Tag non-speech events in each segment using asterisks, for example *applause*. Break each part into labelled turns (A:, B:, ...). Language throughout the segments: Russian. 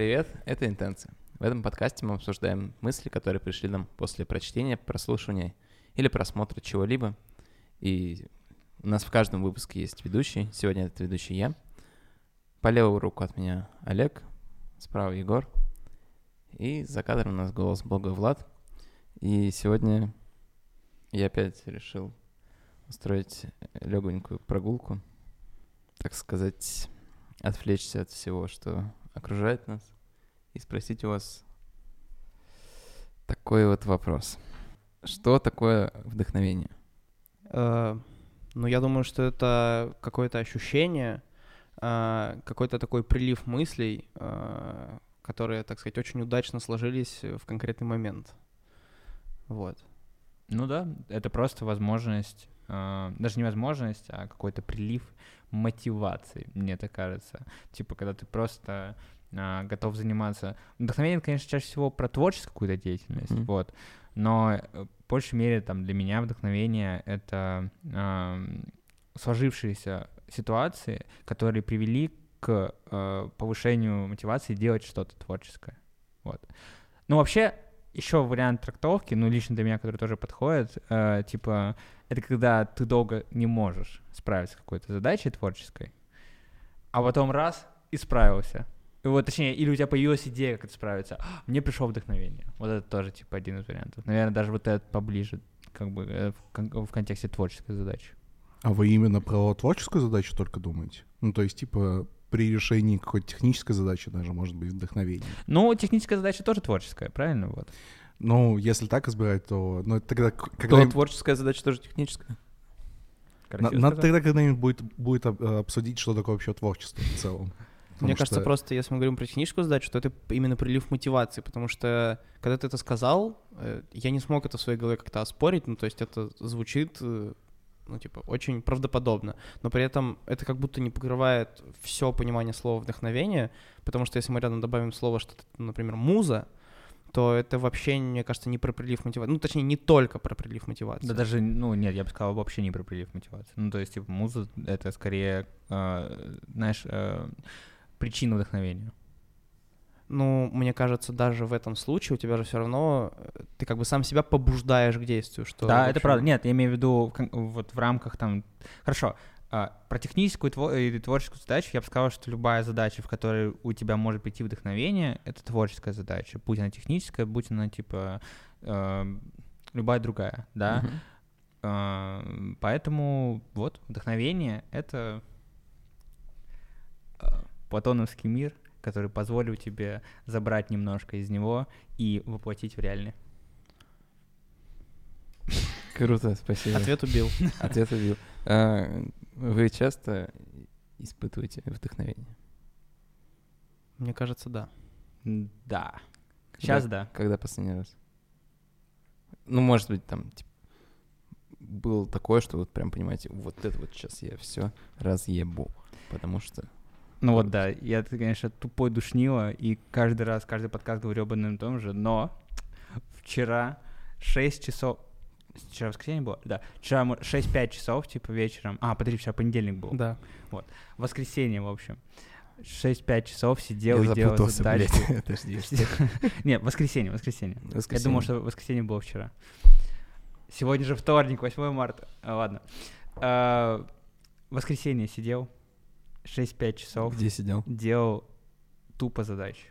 A: Привет, это «Интенция». В этом подкасте мы обсуждаем мысли, которые пришли нам после прочтения, прослушивания или просмотра чего-либо. И у нас в каждом выпуске есть ведущий. Сегодня это ведущий я. По левую руку от меня Олег, справа Егор. И за кадром у нас голос Бога Влад. И сегодня я опять решил устроить легонькую прогулку, так сказать, отвлечься от всего, что окружает нас, и спросить у вас такой вот вопрос. Что такое вдохновение?
B: Э, ну, я думаю, что это какое-то ощущение, э, какой-то такой прилив мыслей, э, которые, так сказать, очень удачно сложились в конкретный момент. Вот.
C: Ну да, это просто возможность, э, даже не возможность, а какой-то прилив мотивации, мне так кажется. Типа, когда ты просто готов заниматься... Вдохновение, конечно, чаще всего про творческую какую-то деятельность, mm-hmm. вот. Но э, в большей мере там для меня вдохновение — это э, сложившиеся ситуации, которые привели к э, повышению мотивации делать что-то творческое. Вот. Ну, вообще, еще вариант трактовки, ну, лично для меня, который тоже подходит, э, типа, это когда ты долго не можешь справиться с какой-то задачей творческой, а потом раз — и справился. Вот, точнее, или у тебя появилась идея, как это справиться, а, *gasps* мне пришло вдохновение. Вот это тоже, типа, один из вариантов. Наверное, даже вот этот поближе, как бы, э, в, кон- в контексте творческой задачи.
D: А вы именно про творческую задачу только думаете? Ну, то есть, типа, при решении какой-то технической задачи даже может быть вдохновение.
C: Ну, техническая задача тоже творческая, правильно? Вот.
D: Ну, если так избирать, то... Ну, тогда... Когда...
A: То творческая задача тоже техническая?
D: На, надо тогда когда-нибудь будет, будет обсудить, что такое вообще творчество в целом.
B: Мне кажется, что... просто если мы говорим про техническую задачу, то это именно прилив мотивации, потому что когда ты это сказал, э, я не смог это в своей голове как-то оспорить, ну, то есть это звучит, э, ну, типа, очень правдоподобно, но при этом это как будто не покрывает все понимание слова вдохновение, потому что если мы рядом добавим слово что-то, например, муза, то это вообще, мне кажется, не про прилив мотивации. Ну, точнее, не только про прилив мотивации.
C: Да даже, ну, нет, я бы сказал, вообще не про прилив мотивации. Ну, то есть, типа, муза — это скорее, э, знаешь, э, причина вдохновения.
B: Ну, мне кажется, даже в этом случае у тебя же все равно э, ты как бы сам себя побуждаешь к действию, что.
C: Да, общем... это правда. Нет, я имею в виду вот в рамках там. Хорошо. А, про техническую и творческую задачу я бы сказал, что любая задача, в которой у тебя может прийти вдохновение, это творческая задача. Будь она техническая, будь она типа э, любая другая, да. Uh-huh. Э, поэтому вот вдохновение это э, платоновский мир, который позволил тебе забрать немножко из него и воплотить в реальный.
A: Круто, спасибо.
B: Ответ убил.
A: Ответ убил. А, вы часто испытываете вдохновение?
B: Мне кажется, да.
C: Да. Сейчас да.
A: Когда последний раз? Ну, может быть, там, типа, было такое, что вот прям понимаете, вот это вот сейчас я все разъебу, потому что
C: ну вот да, я, конечно, тупой душнило, и каждый раз, каждый подкаст говорю об одном и том же, но вчера 6 часов... Вчера воскресенье было? Да. Вчера 6-5 часов, типа, вечером. А, подожди, вчера понедельник был.
B: Да.
C: Вот. Воскресенье, в общем. 6-5 часов сидел я и делал задачки. *laughs* Нет, воскресенье, воскресенье. Я думал, что воскресенье было вчера. Сегодня же вторник, 8 марта. Ладно. А, воскресенье сидел, 6-5 часов.
A: Где сидел?
C: Делал тупо задачи.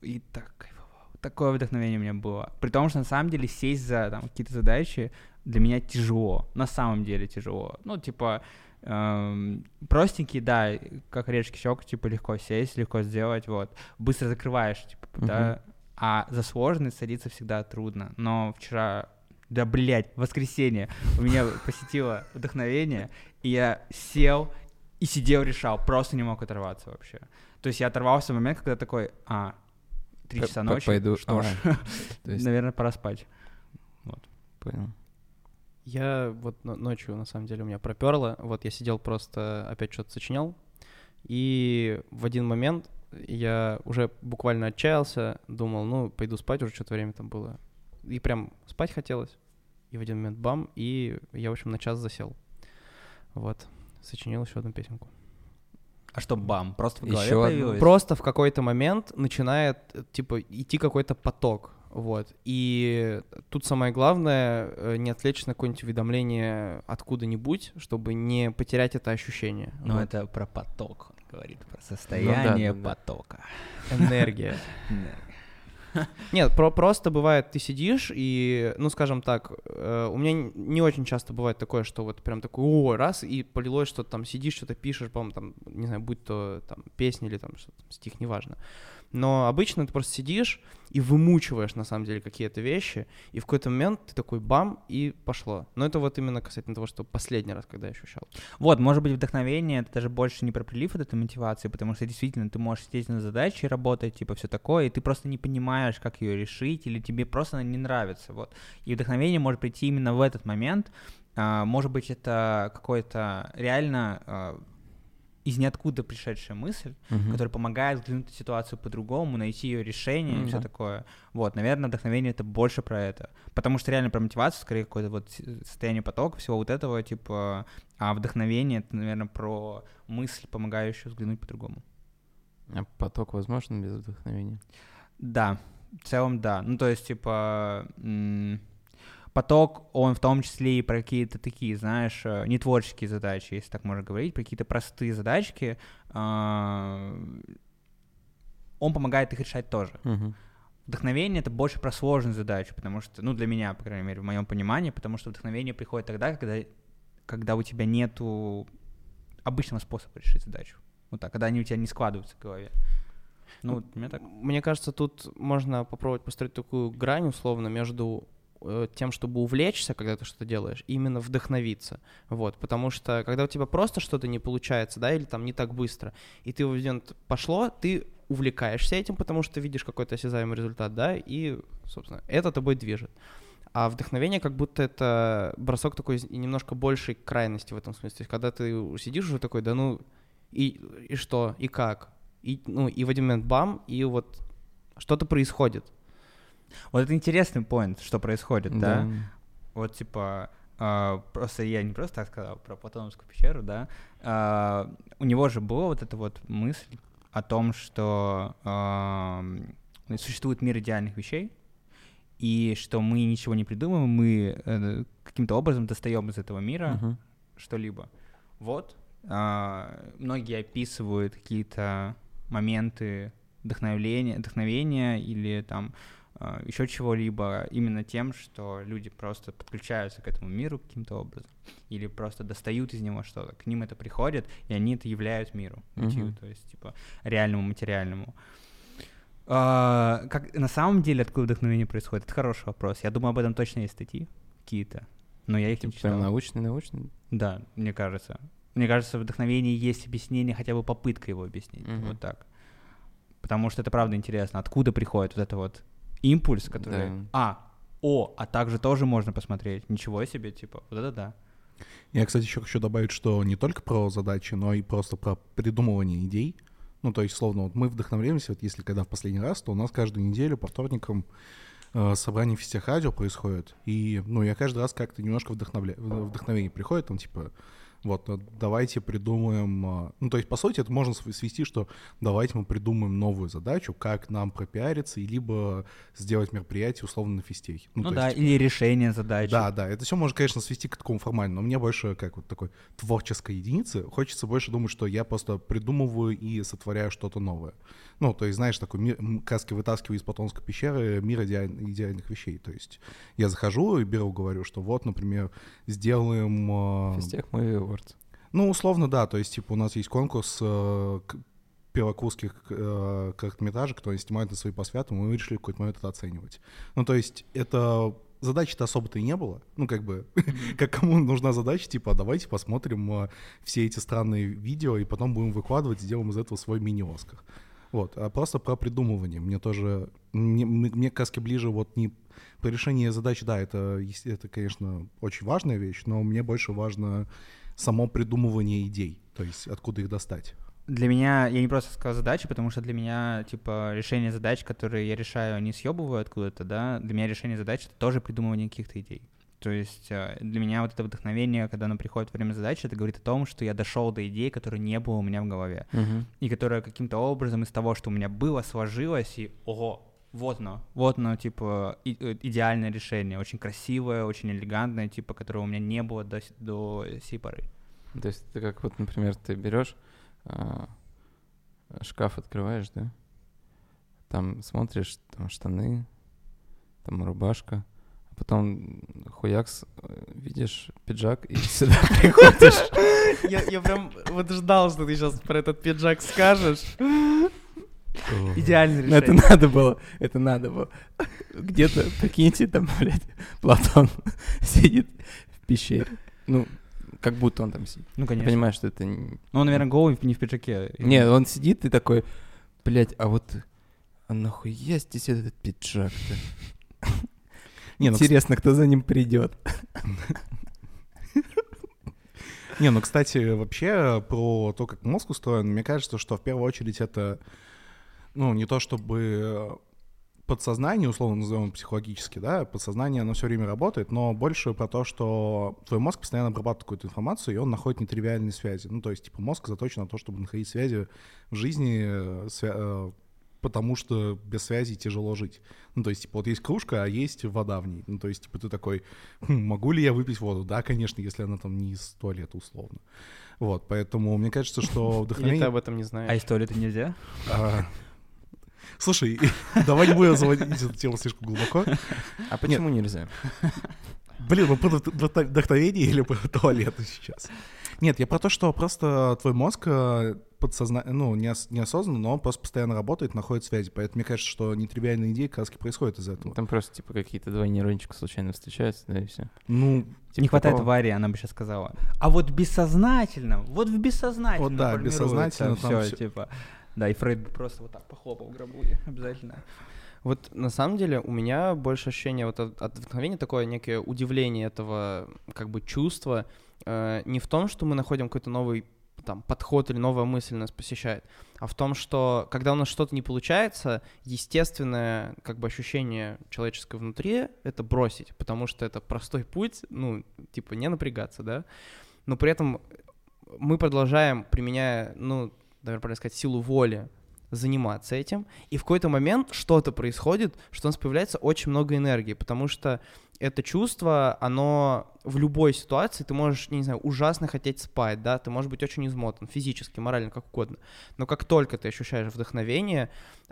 C: И так кайфовал. Такое вдохновение у меня было. При том, что на самом деле сесть за там, какие-то задачи для меня тяжело. На самом деле тяжело. Ну, типа, эм, простенький, да, как речки щек, типа, легко сесть, легко сделать, вот. Быстро закрываешь, типа, uh-huh. да. А за сложный садиться всегда трудно. Но вчера да, блядь, воскресенье у меня посетило вдохновение, и я сел и сидел, решал, просто не мог оторваться вообще. То есть я оторвался в момент, когда такой, а, три часа ночи,
A: Пойду.
C: что ж, *laughs* наверное, пора спать. Вот.
A: Понял.
B: Я вот ночью, на самом деле, у меня проперло. Вот я сидел просто, опять что-то сочинял. И в один момент я уже буквально отчаялся, думал, ну, пойду спать, уже что-то время там было. И прям спать хотелось. И в один момент бам, и я, в общем, на час засел. Вот сочинил еще одну песенку.
C: А что бам? Просто в голове
A: одно.
C: появилось?
B: Просто в какой-то момент начинает, типа, идти какой-то поток. Вот. И тут самое главное э, не отвлечься на какое-нибудь уведомление откуда-нибудь, чтобы не потерять это ощущение.
C: Ну,
B: Вот.
C: это про поток, он говорит, про состояние
A: да, да.
C: потока.
B: энергия. *laughs* *laughs* Нет, про просто бывает, ты сидишь и, ну, скажем так, э, у меня не очень часто бывает такое, что вот прям такой, о, раз, и полилось, что там сидишь, что-то пишешь, по-моему, там, не знаю, будь то там песня или там что-то, стих, неважно. Но обычно ты просто сидишь и вымучиваешь, на самом деле, какие-то вещи, и в какой-то момент ты такой бам, и пошло. Но это вот именно касательно того, что последний раз, когда я ощущал.
C: Вот, может быть, вдохновение — это даже больше не про прилив от этой мотивации, потому что действительно ты можешь сидеть на задаче, работать, типа, все такое, и ты просто не понимаешь, как ее решить, или тебе просто она не нравится, вот. И вдохновение может прийти именно в этот момент. А, может быть, это какой-то реально а, из ниоткуда пришедшая мысль,
A: Мгм.
C: который помогает взглянуть на ситуацию по-другому, найти ее решение и
A: М,
C: все такое. Вот, наверное, вдохновение это больше про это. Потому что реально про мотивацию, скорее какое-то вот с- состояние потока, всего вот этого, типа, а вдохновение это, наверное, про мысль, помогающую взглянуть по-другому.
A: А поток возможен без вдохновения?
C: Да, в целом да. Ну, то есть, типа, м, поток, он в том числе и про какие-то такие, знаешь, э, не творческие задачи, если так можно говорить, про какие-то простые задачки, а, он помогает их решать тоже. Вдохновение это больше про сложные задачи, потому что, ну, для меня, по крайней мере, в моем понимании, потому что вдохновение приходит тогда, когда, когда у тебя нету обычного способа решить задачу. Вот так, когда они у тебя не складываются в голове. Ну, вот у меня так.
B: Мне кажется, тут можно попробовать построить такую грань условно между тем, чтобы увлечься, когда ты что-то делаешь, именно вдохновиться. Вот, потому что когда у тебя просто что-то не получается, да, или там не так быстро, и ты момент пошло, ты увлекаешься этим, потому что видишь какой-то осязаемый результат, да, и, собственно, это тобой движет. А вдохновение как будто это бросок такой немножко большей крайности в этом смысле. То есть, когда ты сидишь уже такой, да ну, и, и что, и как? И, ну, и в один момент бам, и вот что-то происходит.
C: Вот это интересный поинт, что происходит, да? Вот типа а, просто я не просто так сказал про Платоновскую пещеру, да. А, у него же была вот эта вот мысль о том, что ам, существует мир идеальных вещей, и что мы ничего не придумываем, мы э, каким-то образом достаем из этого мира
A: Мгм.
C: что-либо. Вот. многие описывают какие-то моменты вдохновления, вдохновения или там еще чего-либо именно тем, что люди просто подключаются к этому миру каким-то образом или просто достают из него что-то. К ним это приходит, и они это являют миру,
A: Мгм.
C: то есть типа реальному, материальному. А, как на самом деле откуда вдохновение происходит? Это хороший вопрос. Я думаю, об этом точно есть статьи какие-то, но я их не
A: Типа прям
C: читал.
A: научный, научный.
C: Да, мне кажется. Мне кажется, вдохновение есть объяснение, хотя бы попытка его объяснить.
A: Мгм.
C: Вот так. Потому что это правда интересно. Откуда приходит вот это вот импульс, который...
A: Да.
C: А, о, а также тоже можно посмотреть. Ничего себе, типа, вот это да.
D: Я, кстати, еще хочу добавить, что не только про задачи, но и просто про придумывание идей. Ну, то есть, словно, вот мы вдохновляемся, вот если когда в последний раз, то у нас каждую неделю по вторникам э, собрание в сетях радио происходит. И, ну, я каждый раз как-то немножко вдохновля... вдохновение приходит, там, типа, вот, э, давайте придумаем... э, Ну, то есть, по сути, это можно св- свести, что давайте мы придумаем новую задачу, как нам пропиариться, и либо сделать мероприятие, условно, на физтехе.
C: Ну,
D: то
C: да,
D: есть,
C: или решение задачи.
D: да, да, это все можно, конечно, свести к такому формальному, но мне больше как вот такой творческой единицы хочется больше думать, что я просто придумываю и сотворяю что-то новое. Ну, то есть, знаешь, такой мир, м, краски вытаскиваю из Платонской пещеры мир идеаль- идеальных вещей. То есть я захожу и беру, говорю, что вот, например, сделаем... э,
A: Физтех Movie Awards.
D: ну, условно, да. То есть, типа, у нас есть конкурс э, первокурских э, короткометражек, они снимают на свои посвяты, мы решили в какой-то момент это оценивать. Ну, то есть, это задачи-то особо-то и не было. Ну, как бы, *laughs* как кому нужна задача, типа, а давайте посмотрим э, все эти странные видео, и потом будем выкладывать, сделаем из этого свой мини-Оскар. Вот, а просто про придумывание. Мне тоже, мне, мне раз ближе вот не по решению задач, да, это, это, конечно, очень важная вещь, но мне больше важно само придумывание идей, то есть откуда их достать.
C: Для меня, я не просто сказал задачи, потому что для меня, типа, решение задач, которые я решаю, они съебывают откуда-то, да, для меня решение задач — это тоже придумывание каких-то идей. То есть э, для меня вот это вдохновение, когда оно приходит во время задачи, это говорит о том, что я дошел до идеи, которой не было у меня в голове.
A: Мгм.
C: И которая каким-то образом из того, что у меня было, сложилась, и ого, вот оно, вот оно, типа, и- э, идеальное решение, очень красивое, очень элегантное, типа, которого у меня не было до, до сей поры.
A: То есть это как вот, например, ты берешь а, шкаф открываешь, да? Там смотришь, там штаны, там рубашка, потом хуякс, э, видишь пиджак и *laughs* сюда приходишь.
B: Я, я прям вот ждал, что ты сейчас про этот пиджак скажешь.
C: Идеальное
A: Ну, это
C: решение.
A: надо было, это надо было. Где-то, прикиньте, там, блядь, Платон *laughs* сидит в пещере. Ну, как будто он там сидит.
C: Ну, конечно.
A: понимаю, что это...
C: Ну, он, наверное, голый не в пиджаке.
A: Не, он сидит и такой, блядь, а вот а нахуя здесь этот пиджак-то?
D: Не, ну,
A: Интересно, кто за ним придет.
D: Не, ну, кстати, вообще про то, как мозг устроен, мне кажется, что в первую очередь это, ну, не то чтобы подсознание, условно назовем психологически, да, подсознание, оно все время работает, но больше про то, что твой мозг постоянно обрабатывает какую-то информацию, и он находит нетривиальные связи. Ну, то есть, типа, мозг заточен на то, чтобы находить связи в жизни, э, свя- э, потому что без связи тяжело жить. Ну, то есть, типа, вот есть кружка, а есть вода в ней. Ну, то есть, типа, ты такой, «Хм, могу ли я выпить воду? Да, конечно, если она там не из туалета, условно. Вот, поэтому мне кажется, что *laughs*
B: Или ты
D: вдохновение...
B: об этом не знаешь?
C: А из туалета нельзя?
D: А, Слушай, *laughs* давай не будем заводить эту тему слишком глубоко.
A: А почему нельзя?
D: Блин, мы вдох- вдохновение или про туалеты сейчас? Нет, я про то, что просто твой мозг э, подсозна... ну, неос- неосознанно, но он просто постоянно работает, находит связи. Поэтому мне кажется, что нетривиальные идеи таки происходят из этого.
A: Там просто, типа, какие-то два нейрончика случайно встречаются, да, и все.
D: Ну,
C: не хватает Вари, она бы сейчас сказала. А вот бессознательно, вот в бессознательном
D: Вот да, бессознательно там
C: всё,
D: всё.
C: типа. Да, и Фрейд бы просто вот так похлопал в гробу, обязательно.
B: Вот на самом деле у меня больше ощущение вот от, от вдохновения такое некое удивление этого как бы чувства э, не в том, что мы находим какой-то новый там подход или новая мысль нас посещает, а в том, что когда у нас что-то не получается, естественное как бы ощущение человеческое внутри — это бросить, потому что это простой путь, ну, типа не напрягаться, да, но при этом мы продолжаем, применяя, ну, наверное, правильно сказать, силу воли, заниматься этим, и в какой-то момент что-то происходит, что у нас появляется очень много энергии, потому что это чувство, оно в любой ситуации, ты можешь, не знаю, ужасно хотеть спать, да, ты можешь быть очень измотан, физически, морально, как угодно, но как только ты ощущаешь вдохновение,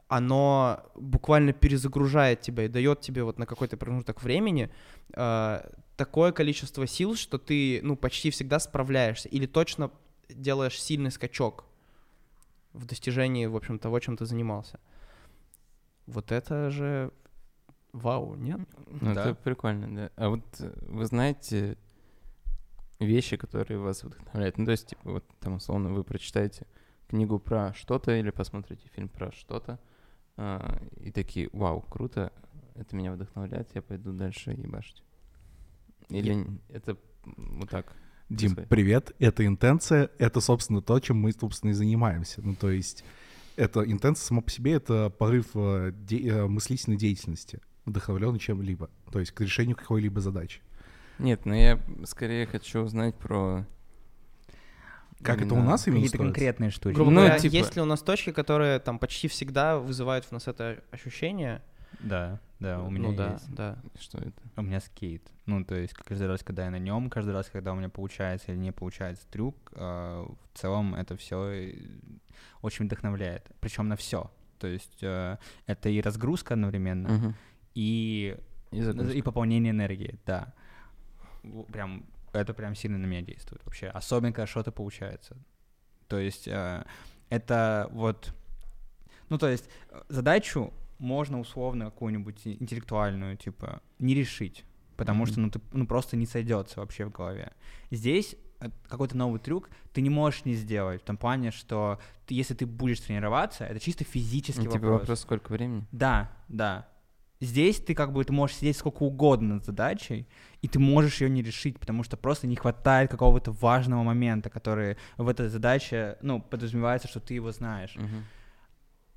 B: оно буквально перезагружает тебя и дает тебе вот на какой-то промежуток времени э, такое количество сил, что ты, ну, почти всегда справляешься или точно делаешь сильный скачок в достижении, в общем, того, чем ты занимался. Вот это же вау, нет?
A: Ну,
C: Да.
A: это прикольно, да. А вот э, вы знаете вещи, которые вас вдохновляют? Ну, то есть, типа, вот там, условно, вы прочитаете книгу про что-то или посмотрите фильм про что-то, а, и такие, вау, круто, это меня вдохновляет, я пойду дальше ебашить. Или н- это вот так?
D: Дим,
A: происходит?
D: привет. Это интенция, это, собственно, то, чем мы, собственно, и занимаемся. Ну, то есть, это интенция сама по себе — это порыв э, де- э, мыслительной деятельности, вдохновленный чем-либо, то есть к решению какой-либо задачи.
A: Нет, но я скорее хочу узнать про...
D: Как это у
A: именно-
D: нас именно
C: Какие-то конкретные штуки.
B: Грубо
A: Ну,
B: говоря,
A: типа-
B: есть ли у нас точки, которые там почти всегда вызывают в нас это ощущение?
C: Да, да, у меня
B: ну да,
C: есть.
B: да.
A: Что это?
C: У меня скейт. Ну, то есть каждый раз, когда я на нем, каждый раз, когда у меня получается или не получается трюк, э, в целом это все очень вдохновляет. Причем на все. То есть э, это и разгрузка одновременно,
A: Мгм.
C: И,
A: И загрузка.
C: и пополнение энергии, да. Прям это прям сильно на меня действует вообще. Особенно, когда что-то получается. То есть э, это вот... Ну, то есть э, задачу можно условно какую-нибудь интеллектуальную, типа, не решить, потому что, ну, ты ну, просто не сойдется вообще в голове. Здесь э, какой-то новый трюк ты не можешь не сделать, в том плане, что ты, если ты будешь тренироваться, это чисто физический
A: Ну, типа
C: вопрос.
A: вопрос, сколько времени?
C: Да, да. Здесь ты как бы ты можешь сидеть сколько угодно над задачей, и ты можешь ее не решить, потому что просто не хватает какого-то важного момента, который в этой задаче, ну, подразумевается, что ты его знаешь.
A: Мгм.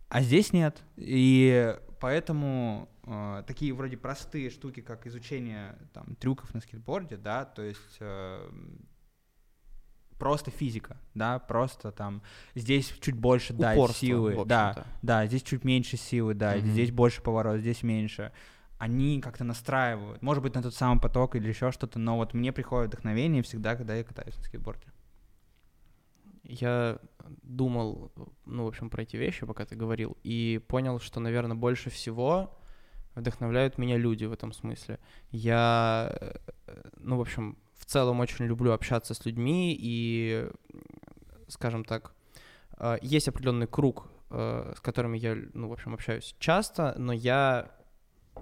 C: А здесь нет. И поэтому э, такие вроде простые штуки, как изучение там, трюков на скейтборде, да, то есть э, просто физика, да, просто там здесь чуть больше,
B: Упорство,
C: силы,
B: в
C: да, да, здесь чуть меньше силы, да,
A: Мгм.
C: здесь больше поворот, здесь меньше. Они как-то настраивают, может быть, на тот самый поток или еще что-то, но вот мне приходит вдохновение всегда, когда я катаюсь на скейтборде.
B: Я думал, ну, в общем, про эти вещи, пока ты говорил, и понял, что, наверное, больше всего вдохновляют меня люди в этом смысле. Я, э, ну, в общем, в целом очень люблю общаться с людьми, и, скажем так, э, есть определенный круг, э, с которыми я, ну, в общем, общаюсь часто, но я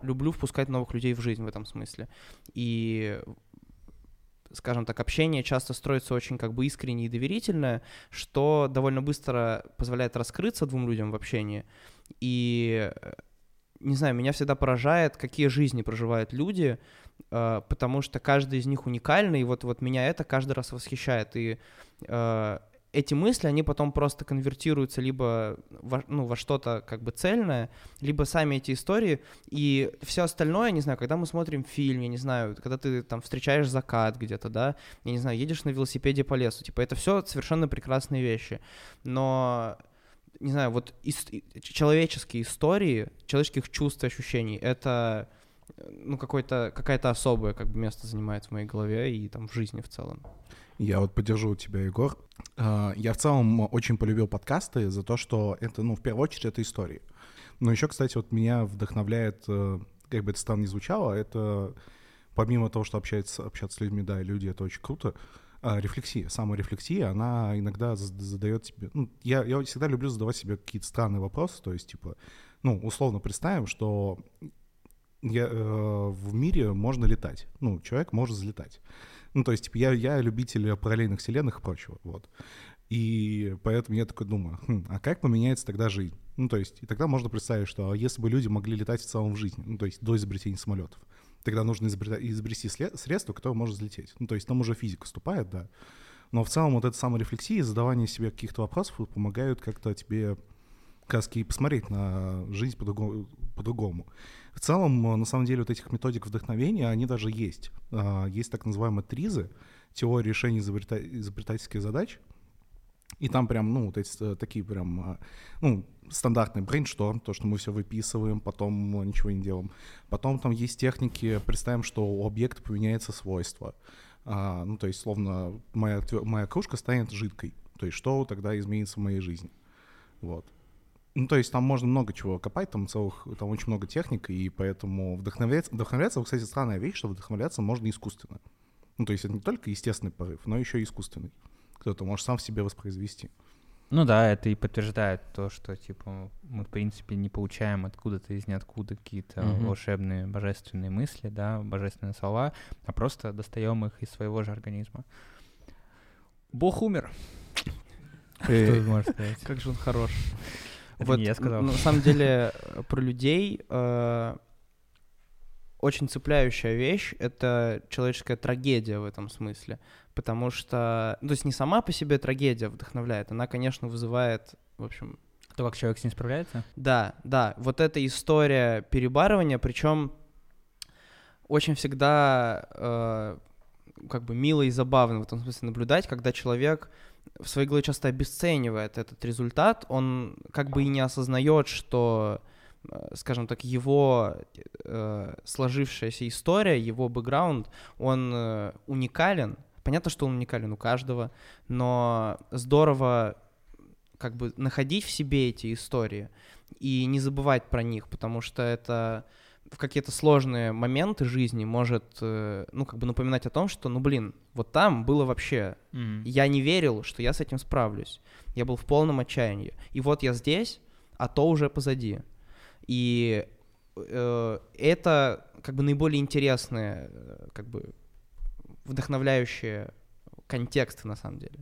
B: люблю впускать новых людей в жизнь в этом смысле. И скажем так, общение часто строится очень как бы искренне и доверительное, что довольно быстро позволяет раскрыться двум людям в общении. И, э, не знаю, меня всегда поражает, какие жизни проживают люди, потому что каждый из них уникальный, и вот, вот меня это каждый раз восхищает. И э, эти мысли, они потом просто конвертируются либо во, ну, во что-то как бы цельное, либо сами эти истории, и все остальное, не знаю, когда мы смотрим фильм, я не знаю, когда ты там встречаешь закат где-то, да, я не знаю, едешь на велосипеде по лесу, типа это все совершенно прекрасные вещи, но не знаю, вот ис- человеческие истории, человеческих чувств и ощущений, это э, ну какой-то какая-то особое как бы место занимает в моей голове и там в жизни в целом.
D: Я вот поддержу тебя, Егор. А, Я в целом очень полюбил подкасты за то, что это, ну, в первую очередь, это истории. Но еще, кстати, вот меня вдохновляет, э, как бы это странно ни звучало, это помимо того, что общается, общаться с людьми, да, и люди, это очень круто, а, рефлексия, саморефлексия, она иногда задает тебе... Ну, я, я всегда люблю задавать себе какие-то странные вопросы, то есть, типа, ну, условно представим, что я, э, в мире можно летать. Ну, человек может взлетать. Ну, то есть, типа, я, я любитель параллельных вселенных и прочего, вот. И поэтому я такой думаю, «Хм, а как поменяется тогда жизнь? Ну, то есть, и тогда можно представить, что а если бы люди могли летать в целом в жизни, ну, то есть до изобретения самолетов, тогда нужно изобрести сле- средство, может взлететь. Ну, то есть там уже физика вступает, да. Но в целом вот эта саморефлексия и задавание себе каких-то вопросов помогают как-то тебе как раз и посмотреть на жизнь по-другому. По-другому. В целом, э, на самом деле, вот этих методик вдохновения, они даже есть. А, Есть так называемые ТРИЗы, теория решения изобрета- изобретательских задач. И там прям, ну, вот эти э, такие прям, а, ну, стандартный брейншторм, то, что мы все выписываем, потом э, ничего не делаем. Потом там есть техники, представим, что у объекта поменяется свойство. А, ну, то есть, словно, моя, моя кружка станет жидкой. То есть, что тогда изменится в моей жизни? Вот. Ну, то есть там можно много чего копать, там целых, там очень много техник, и поэтому вдохновляться, вдохновляться, вот, кстати, странная вещь, что вдохновляться можно искусственно. Ну, то есть это не только естественный порыв, но еще и искусственный. Кто-то может сам в себе воспроизвести.
C: Ну да, это и подтверждает то, что, типа, мы, в принципе, не получаем откуда-то из ниоткуда какие-то
A: Мгм.
C: волшебные, божественные мысли, да, божественные слова, а просто достаем их из своего же организма. Бог умер. Что ты можешь сказать?
B: Как же он хорош.
C: Это не я сказал.
B: На самом деле, э, про людей э, очень цепляющая вещь — это человеческая трагедия в этом смысле. Потому что, ну, то есть не сама по себе трагедия вдохновляет, она, конечно, вызывает, в общем,
C: То, как человек с ней справляется?
B: да, да, вот эта история перебарывания, причем очень всегда э, как бы мило и забавно в этом смысле наблюдать, когда человек в своей голове часто обесценивает этот результат, он как бы и не осознает, что, э, скажем так, его э, сложившаяся история, его бэкграунд, он э, уникален. Понятно, что он уникален у каждого, но здорово как бы находить в себе эти истории и не забывать про них, потому что это в какие-то сложные моменты жизни может, э, ну, как бы напоминать о том, что, ну, блин, вот там было вообще... Я не верил, что я с этим справлюсь. Я был в полном отчаянии. И вот я здесь, а то уже позади. И э, это как бы наиболее интересные, э, как бы вдохновляющие контексты, на самом деле.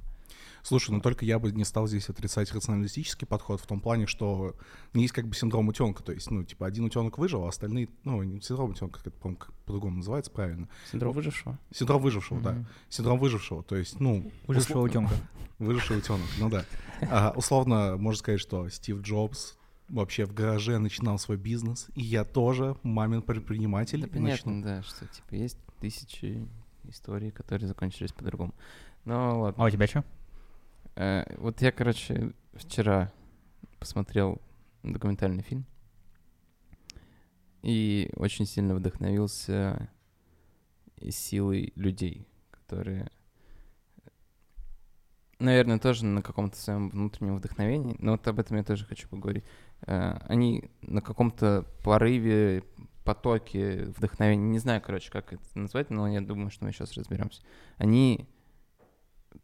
D: Слушай, ну только я бы не стал здесь отрицать рационалистический подход в том плане, что есть как бы синдром утенка, то есть, ну, типа, один утенок выжил, а остальные, ну, не синдром утенка, как это, по-моему, как по-другому называется правильно.
B: Синдром выжившего.
D: Синдром выжившего, да.
C: Мгм.
D: Синдром выжившего, то есть, ну...
C: Выжившего
D: услов-
C: утенка. *laughs*
D: Выживший утенок, ну да. А, условно, можно сказать, что Стив Джобс, вообще в гараже начинал свой бизнес, и я тоже мамин предприниматель.
A: Да, понятно,
D: начну-
A: да, что типа есть тысячи историй, которые закончились по-другому. Но ладно.
C: А у тебя что?
A: Э, вот я, короче, вчера посмотрел документальный фильм и очень сильно вдохновился силой людей, которые, наверное, тоже на каком-то своем внутреннем вдохновении, но вот об этом я тоже хочу поговорить. Э, Они на каком-то порыве, потоке вдохновения, не знаю, короче, как это назвать, но я думаю, что мы сейчас разберемся. Они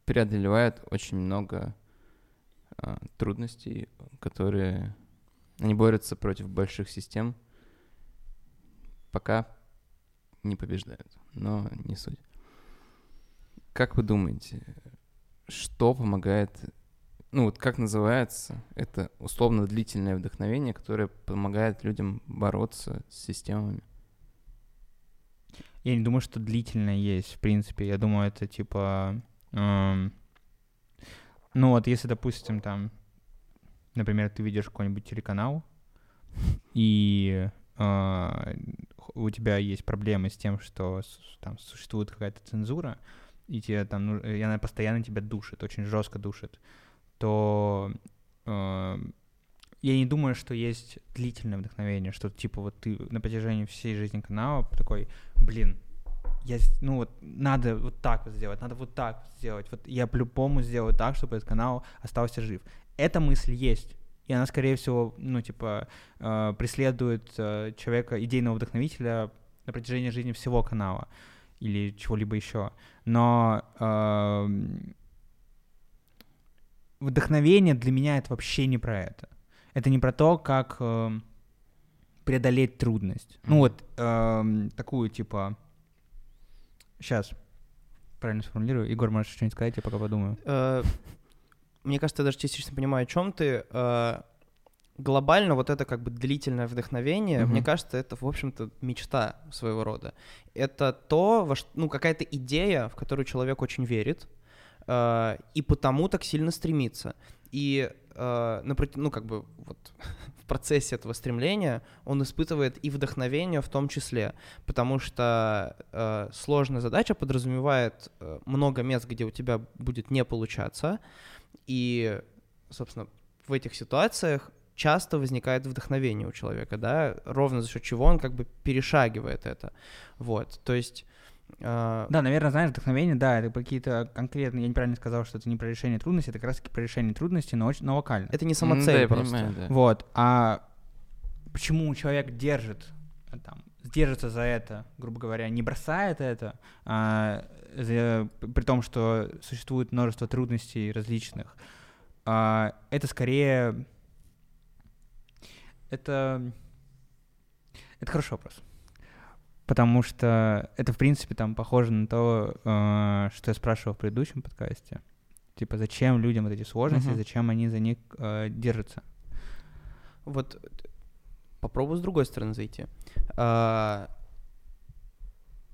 A: преодолевают очень много а, трудностей, которые они борются против больших систем, пока не побеждают, но не суть. Как вы думаете, что помогает, ну вот как называется это условно длительное вдохновение, которое помогает людям бороться с системами?
C: Я не думаю, что длительно есть, в принципе. Я думаю, это типа... ну вот если, допустим, там, например, ты видишь какой-нибудь телеканал, и э, у тебя есть проблемы с тем, что там существует какая-то цензура, и тебе там, и она постоянно тебя душит, очень жестко душит, то э, я не думаю, что есть длительное вдохновение, что типа вот ты на протяжении всей жизни канала такой, блин, я, ну вот, надо вот так вот сделать, надо вот так сделать, вот я по-любому сделаю так, чтобы этот канал остался жив. Эта мысль есть, и она, скорее всего, ну, типа, э, преследует э, человека, идейного вдохновителя на протяжении жизни всего канала или чего-либо еще. Но эм, вдохновение для меня это вообще не про это. Это не про то, как эм, преодолеть трудность. Ну вот эм, такую типа. Сейчас правильно сформулирую. Егор, можешь что-нибудь сказать, я пока подумаю.
B: Э, Мне кажется, я даже частично понимаю, о чем ты. Э, Глобально вот это как бы длительное вдохновение, мне кажется, это, в общем-то, мечта своего рода. Это то, во ну, какая-то идея, в которую человек очень верит, э, и потому так сильно стремится. И, ну, как бы, вот *laughs* в процессе этого стремления он испытывает и вдохновение в том числе, потому что э, сложная задача подразумевает э, много мест, где у тебя будет не получаться, и, собственно, в этих ситуациях часто возникает вдохновение у человека, да, ровно за счет чего он как бы перешагивает это, вот, то есть... э,
C: Да, наверное, знаешь, вдохновение, да, это какие-то конкретные, я неправильно сказал, что это не про решение трудностей, это как раз таки про решение трудностей, но, очень, но локально.
B: Это не
A: да,
B: самоцель
A: я
B: просто.
A: понимаю, да.
C: Вот, а почему человек держит, э, там, держится за это, грубо говоря, не бросает это, а, за- при том, что существует множество трудностей различных, а, это скорее... Это... Это хороший вопрос. Потому что это, в принципе, там похоже на то, э, что я спрашивал в предыдущем подкасте. Типа, зачем людям вот эти сложности,
A: Мгм.
C: зачем они за них э, держатся.
B: Вот попробую с другой стороны зайти. А,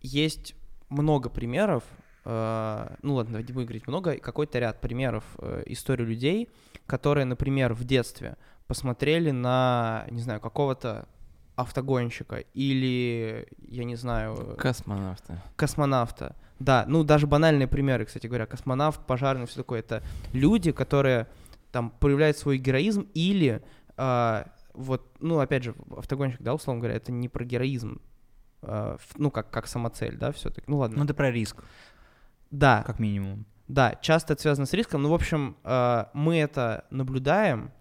B: Есть много примеров, а, ну ладно, не будем говорить много, какой-то ряд примеров э, истории людей, которые, например, в детстве посмотрели на, не знаю, какого-то автогонщика или, я не знаю,
A: Космонавты.
B: космонавта. Да, ну даже банальные примеры, кстати говоря, космонавт, пожарный, все такое. Это люди, которые там проявляют свой героизм или а, вот, ну опять же, автогонщик, да, условно говоря, это не про героизм, в- ну как как самоцель, да, все-таки. Ну ладно.
C: Ну, это про риск,
B: да,
C: как минимум.
B: да, часто это связано с риском. Ну в общем, а, мы это наблюдаем,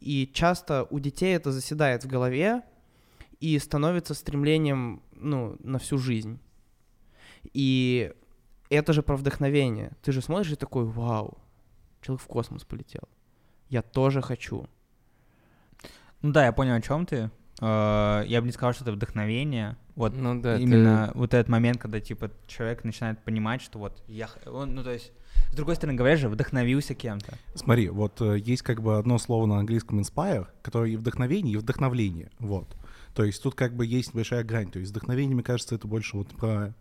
B: и часто у детей это заседает в голове и становится стремлением, ну, на всю жизнь. И это же про вдохновение. Ты же смотришь и такой, вау, человек в космос полетел. Я тоже хочу.
C: Ну да, я понял, о чем ты. Э, Я бы не сказал, что это вдохновение. Вот
A: Ну да,
C: именно вот этот момент, когда типа человек начинает понимать, что вот я, он, ну то есть, с другой стороны, говоришь же, вдохновился кем-то.
D: Смотри, вот э, есть как бы одно слово на английском inspire, которое и вдохновение, и вдохновление. Вот. То есть тут как бы есть большая грань. То есть вдохновение, мне кажется, это больше вот про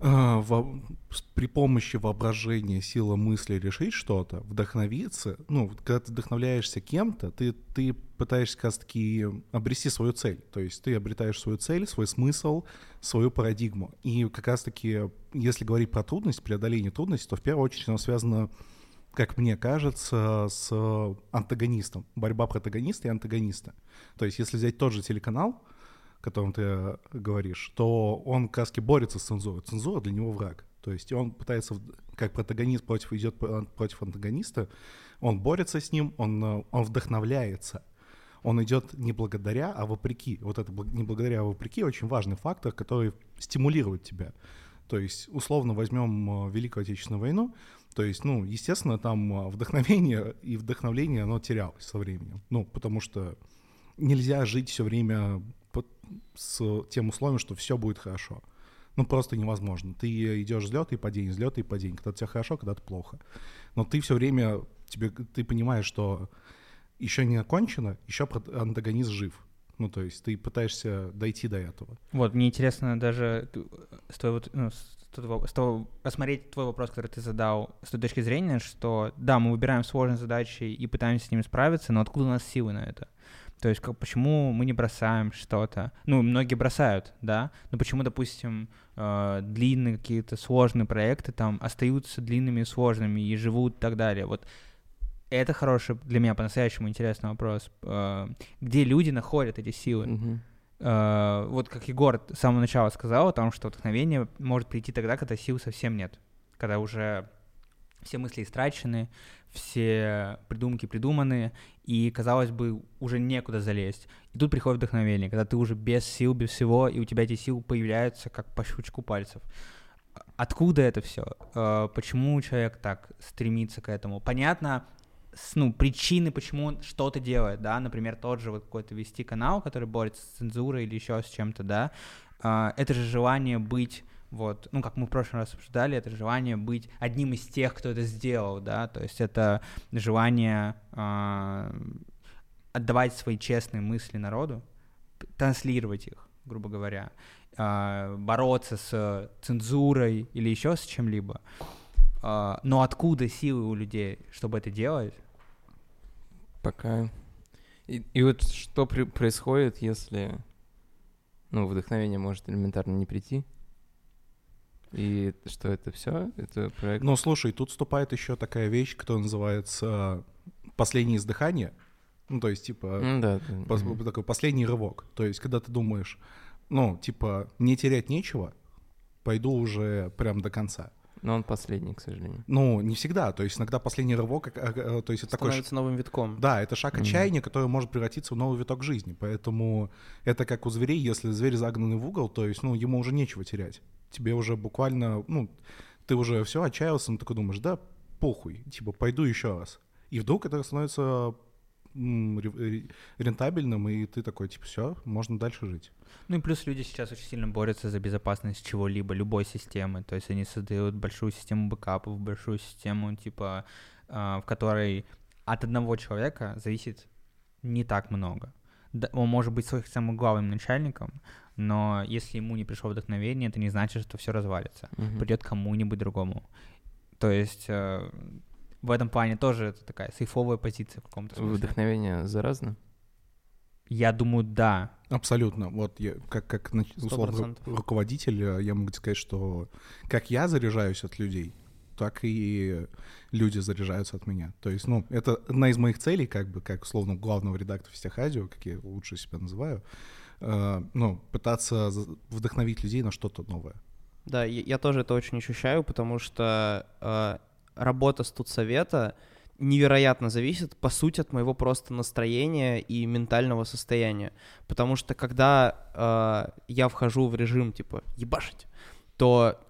D: э, во- с- при помощи воображения, силы мысли решить что-то, вдохновиться, ну, когда ты вдохновляешься кем-то, ты, ты пытаешься как раз-таки обрести свою цель. То есть ты обретаешь свою цель, свой смысл, свою парадигму. И как раз-таки, если говорить про трудность, преодоление трудностей, то в первую очередь оно связано как мне кажется, с антагонистом. Борьба протагониста и антагониста. То есть, если взять тот же телеканал, о котором ты говоришь, то он как раз борется с цензурой. Цензура для него враг. То есть он пытается, как протагонист против, идет против антагониста, он борется с ним, он, он вдохновляется. Он идет не благодаря, а вопреки. Вот это не благодаря, а вопреки очень важный фактор, который стимулирует тебя. То есть, условно возьмем э, Великую Отечественную войну, то есть, ну, естественно, там э, вдохновение и вдохновление, оно терялось со временем. Ну, потому что нельзя жить все время под- с тем условием, что все будет хорошо. Ну, просто невозможно. Ты идешь взлет и падение, взлет и падение. Когда у тебя хорошо, когда-то плохо. Но ты все время, тебе, ты понимаешь, что еще не окончено, еще антагонист жив. Ну, то есть ты пытаешься дойти до этого.
C: Вот, мне интересно даже т- с твоего, ну, с того- посмотреть твой вопрос, который ты задал, с той точки зрения, что да, мы выбираем сложные задачи и пытаемся с ними справиться, но откуда у нас силы на это? То есть как, почему мы не бросаем что-то? Ну, многие бросают, да, но почему, допустим, э, длинные какие-то сложные проекты там остаются длинными и сложными и живут и так далее? Вот это хороший для меня по-настоящему интересный вопрос. Э, где люди находят эти силы?
A: Мгм.
C: Э, вот как Егор с самого начала сказал о том, что вдохновение может прийти тогда, когда сил совсем нет, когда уже все мысли истрачены, все придумки придуманы, и, казалось бы, уже некуда залезть. И тут приходит вдохновение, когда ты уже без сил, без всего, и у тебя эти силы появляются как по щелчку пальцев. Откуда это все? Почему человек так стремится к этому? Понятно, с- ну, причины, почему он что-то делает, да, например, тот же вот какой-то вести канал, который борется с цензурой или еще с чем-то, да, А, это же желание быть вот, ну, как мы в прошлый раз обсуждали, это желание быть одним из тех, кто это сделал, да, то есть это желание а, отдавать свои честные мысли народу, транслировать их, грубо говоря, а, бороться с цензурой или еще с чем-либо. А, но откуда силы у людей, чтобы это делать?
A: Пока. И, и вот что при- происходит, если ну, вдохновение может элементарно не прийти? И что это все? Это проект.
D: Ну, слушай, тут вступает еще такая вещь, которая называется последнее издыхание. Ну, то есть, типа,
A: Ну да.
D: пос-
A: мгм.
D: такой последний рывок. То есть, когда ты думаешь, ну, типа, не терять нечего, пойду уже прям до конца.
A: Но он последний, к сожалению.
D: Ну, не всегда. То есть, иногда последний рывок, а, а, то есть, это такой...
B: Становится новым витком.
D: Да, это шаг отчаяния, который может превратиться в новый виток жизни. Поэтому это как у зверей, если зверь загнанный в угол, то есть, ну, ему уже нечего терять. Тебе уже буквально, ну, ты уже все отчаялся, ну, такой думаешь, да, похуй, типа, пойду еще раз. И вдруг это становится рентабельным, и ты такой, типа, все, можно дальше жить.
C: Ну и плюс люди сейчас очень сильно борются за безопасность чего-либо, любой системы. То есть они создают большую систему бэкапов, большую систему, типа, а, в которой от одного человека зависит не так много. Он может быть своим самым главным начальником, но если ему не пришло вдохновение, это не значит, что все развалится.
A: Мгм.
C: Придет кому-нибудь другому. То есть э, в этом плане тоже это такая сейфовая позиция в каком-то смысле.
A: Вдохновение заразно?
C: Я думаю, да.
D: Абсолютно. Вот я, как, как условно, руководитель, э, я могу сказать, что как я заряжаюсь от людей, так и люди заряжаются от меня. То есть, ну, это одна из моих целей, как бы, как условно главного редактора всех радио, как я лучше себя называю, э, ну, пытаться вдохновить людей на что-то новое.
B: Да, я, я тоже это очень ощущаю, потому что э, работа студсовета невероятно зависит, по сути, от моего просто настроения и ментального состояния. Потому что когда э, я вхожу в режим, типа, ебашить, то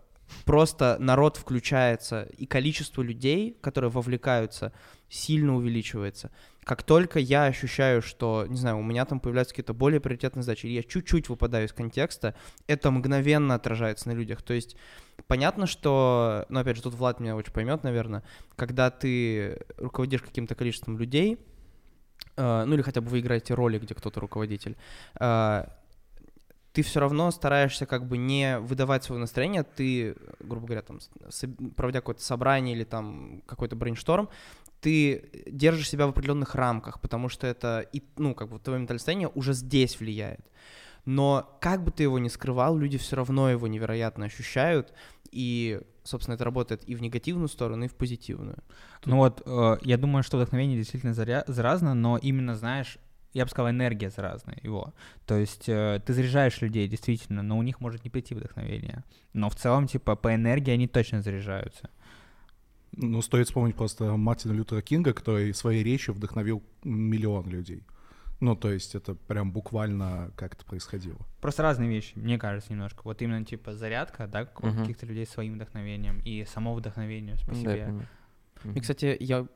B: просто народ включается, и количество людей, которые вовлекаются, сильно увеличивается. Как только я ощущаю, что, не знаю, у меня там появляются какие-то более приоритетные задачи, или я чуть-чуть выпадаю из контекста, это мгновенно отражается на людях. То есть понятно, что, ну, опять же, тут Влад меня очень поймет, наверное, когда ты руководишь каким-то количеством людей, э, ну, или хотя бы вы играете роли, где кто-то руководитель, э, ты все равно стараешься как бы не выдавать свое настроение, ты, грубо говоря, там, проводя какое-то собрание или там какой-то брейншторм, ты держишь себя в определенных рамках, потому что это, и, ну, как бы твое ментальное состояние уже здесь влияет. Но как бы ты его ни скрывал, люди все равно его невероятно ощущают, и, собственно, это работает и в негативную сторону, и в позитивную.
C: Ну вот, э, я думаю, что вдохновение действительно заря- заразно, но именно, знаешь, я бы сказал, энергия заразная его. То есть э, ты заряжаешь людей, действительно, но у них может не прийти вдохновение. Но в целом, типа, по энергии они точно заряжаются.
D: Ну, стоит вспомнить просто Мартина Лютера Кинга, который своей речью вдохновил миллион людей. Ну, то есть это прям буквально как это происходило.
C: Просто разные вещи, мне кажется, немножко. Вот именно, типа, зарядка, да, каких-то людей своим вдохновением и само вдохновение по
A: Да, понимаю.
B: И, кстати, я э,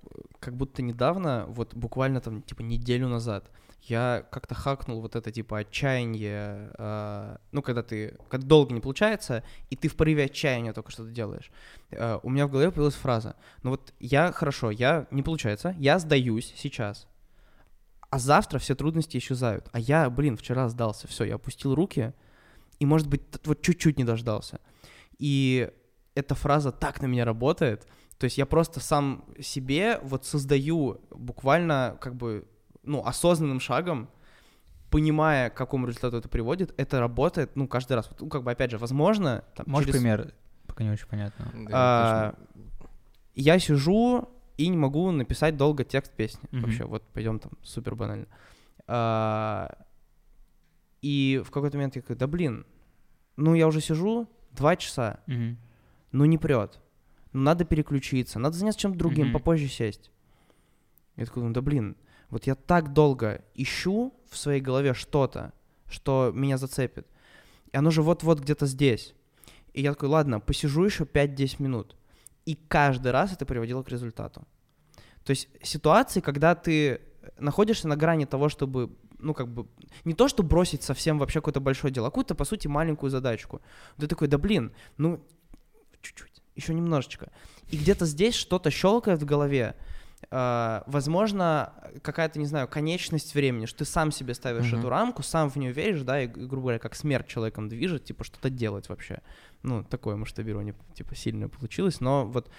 B: как будто недавно, вот буквально там, типа, неделю назад, я как-то хакнул вот это, типа, отчаяние, э, ну, когда ты, когда долго не получается, и ты в порыве отчаяния только что-то делаешь. Э, у меня в голове появилась фраза, ну вот я, хорошо, я, не получается, я сдаюсь сейчас, а завтра все трудности исчезают. А я, блин, вчера сдался, все, я опустил руки, и, может быть, вот чуть-чуть не дождался. И эта фраза так на меня работает, то есть я просто сам себе вот создаю буквально как бы, ну, осознанным шагом, понимая, к какому результату это приводит, это работает, ну, каждый раз. Вот, ну, как бы, опять же, возможно, там,
C: Можешь
B: через-
C: пример? Пока не очень понятно.
A: Да,
B: а, я сижу и не могу написать долго текст песни.
C: Мгм.
B: Вообще, вот пойдем там супер банально. А, и в какой-то момент я такой, да блин, ну я уже сижу два часа,
C: Мгм.
B: ну не прет. Ну надо переключиться, надо заняться чем-то другим,
C: Мгм.
B: попозже сесть. Я такой, ну да блин, вот я так долго ищу в своей голове что-то, что меня зацепит. И оно же вот-вот где-то здесь. И я такой, ладно, посижу еще 5-10 минут. И каждый раз это приводило к результату. То есть ситуации, когда ты находишься на грани того, чтобы, ну, как бы, не то, что бросить совсем вообще какое-то большое дело, а какую-то, по сути, маленькую задачку. Ты такой, да блин, ну, чуть-чуть, еще немножечко. И где-то здесь что-то щелкает в голове. А, возможно, какая-то, не знаю, конечность времени, что ты сам себе ставишь
A: Мгм.
B: эту рамку, сам в нее веришь, да, и, грубо говоря, как смерть человеком движет, типа, что-то делать вообще. Ну, такое масштабирование, типа, сильное получилось, но вот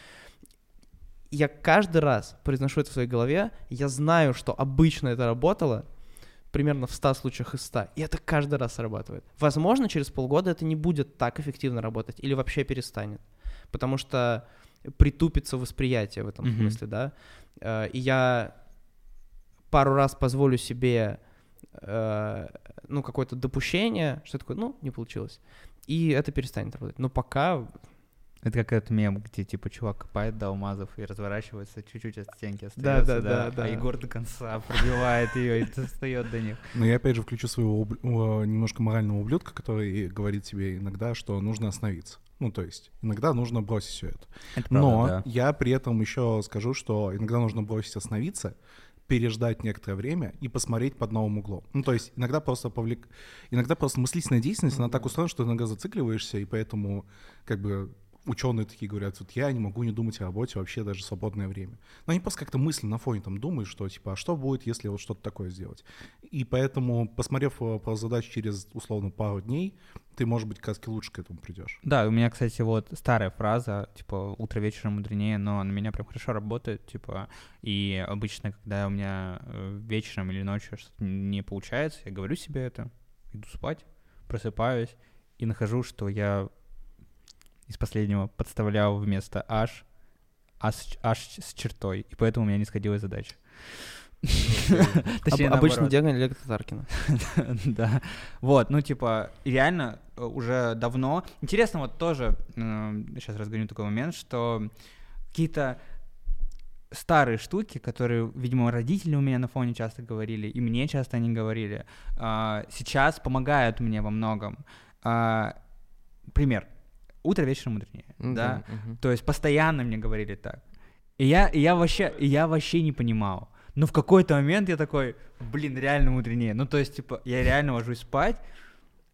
B: я каждый раз произношу это в своей голове, я знаю, что обычно это работало, примерно в 100 случаях из 100, и это каждый раз срабатывает. Возможно, через полгода это не будет так эффективно работать или вообще перестанет, потому что притупится восприятие в этом
C: Мгм.
B: смысле, да. Э, И я пару раз позволю себе, э, ну, какое-то допущение, что такое, ну, не получилось, и это перестанет работать. Но пока
C: Это как этот мем, где типа чувак копает до алмазов и разворачивается чуть-чуть от стенки
B: Да,
C: остается,
B: да, да, да.
C: а Егор до конца пробивает ее и достает до них.
D: Но я опять же включу своего э, немножко морального ублюдка, который говорит тебе иногда, что нужно остановиться. Ну, то есть, иногда нужно бросить все это.
C: Это
D: Но
C: правда, да.
D: я при этом еще скажу, что иногда нужно бросить остановиться, переждать некоторое время и посмотреть под новым углом. Ну, то есть иногда просто повлек... иногда просто мыслительная деятельность, она так устроена, что иногда зацикливаешься, и поэтому как бы ученые такие говорят, вот я не могу не думать о работе вообще даже в свободное время. Но они просто как-то мысли на фоне там думают, что типа, а что будет, если вот что-то такое сделать? И поэтому, посмотрев э, по задаче через, условно, пару дней, ты, может быть, как лучше к этому придешь.
C: Да, у меня, кстати, вот старая фраза, типа, утро вечером мудренее, но на меня прям хорошо работает, типа, и обычно, когда у меня э, вечером или ночью что-то не получается, я говорю себе это, иду спать, просыпаюсь и нахожу, что я из последнего подставлял вместо аж, аж, аж с чертой, и поэтому у меня не сходилась задача. *laughs* Точнее,
B: Об- обычный
C: наоборот.
B: диагноз Олега Татаркина. *laughs*
C: Да. Вот, ну, типа, реально э, уже давно... Интересно вот тоже, сейчас разгоню такой момент, что какие-то старые штуки, которые, видимо, родители у меня на фоне часто говорили, и мне часто они говорили, а, сейчас помогают мне во многом. А, Пример. Утро вечером мудренее,
A: Ну
C: да?
A: мгм.
C: То есть постоянно мне говорили так. И я, и я, вообще, и я вообще не понимал. Но в какой-то момент я такой, блин, реально мудренее. Ну, то есть, типа, я реально ложусь спать,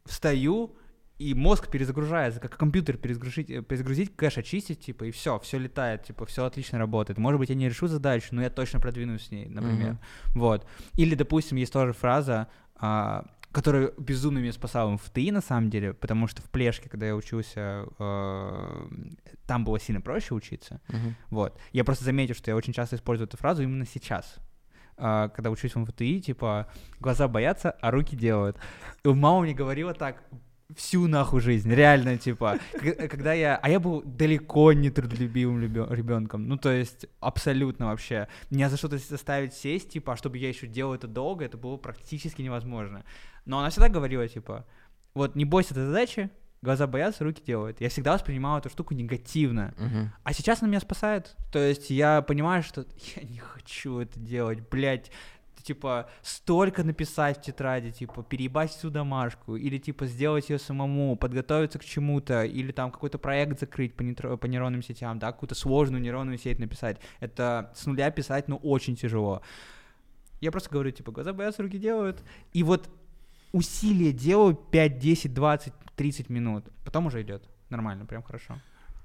C: встаю, и мозг перезагружается, как компьютер перезагрузить, э, перезагрузить кэш, очистить, типа, и все, все летает, типа, все отлично работает. Может быть, я не решу задачу, но я точно продвинусь с ней, например.
A: Мгм.
C: Вот. Или, допустим, есть тоже фраза, а, который безумно меня спасал в МФТИ, на самом деле, потому что в Плешке, когда я учился, э, там было сильно проще учиться.
A: Мгм.
C: Вот. Я просто заметил, что я очень часто использую эту фразу именно сейчас. А, Когда учусь в МФТИ, типа, глаза боятся, а руки делают. И мама мне говорила так всю нахуй жизнь, реально, типа, когда я, а я был далеко не трудолюбивым ребенком, ну, то есть, абсолютно вообще, меня за что-то заставить сесть, типа, а чтобы я еще делал это долго, это было практически невозможно. Но она всегда говорила, типа, вот, не бойся этой задачи, глаза боятся, руки делают. Я всегда воспринимал эту штуку негативно.
A: Мгм.
C: А сейчас она меня спасает. То есть я понимаю, что *laughs* я не хочу это делать, блядь. Типа, столько написать в тетради, типа, переебать всю домашку, или, типа, сделать ее самому, подготовиться к чему-то, или там какой-то проект закрыть по, нетро- по нейронным сетям, да, какую-то сложную нейронную сеть написать. Это с нуля писать, ну, очень тяжело. Я просто говорю, типа, глаза боятся, руки делают. И вот усилия делаю 5, 10, 20, 30 минут. Потом уже идет. Нормально, прям хорошо.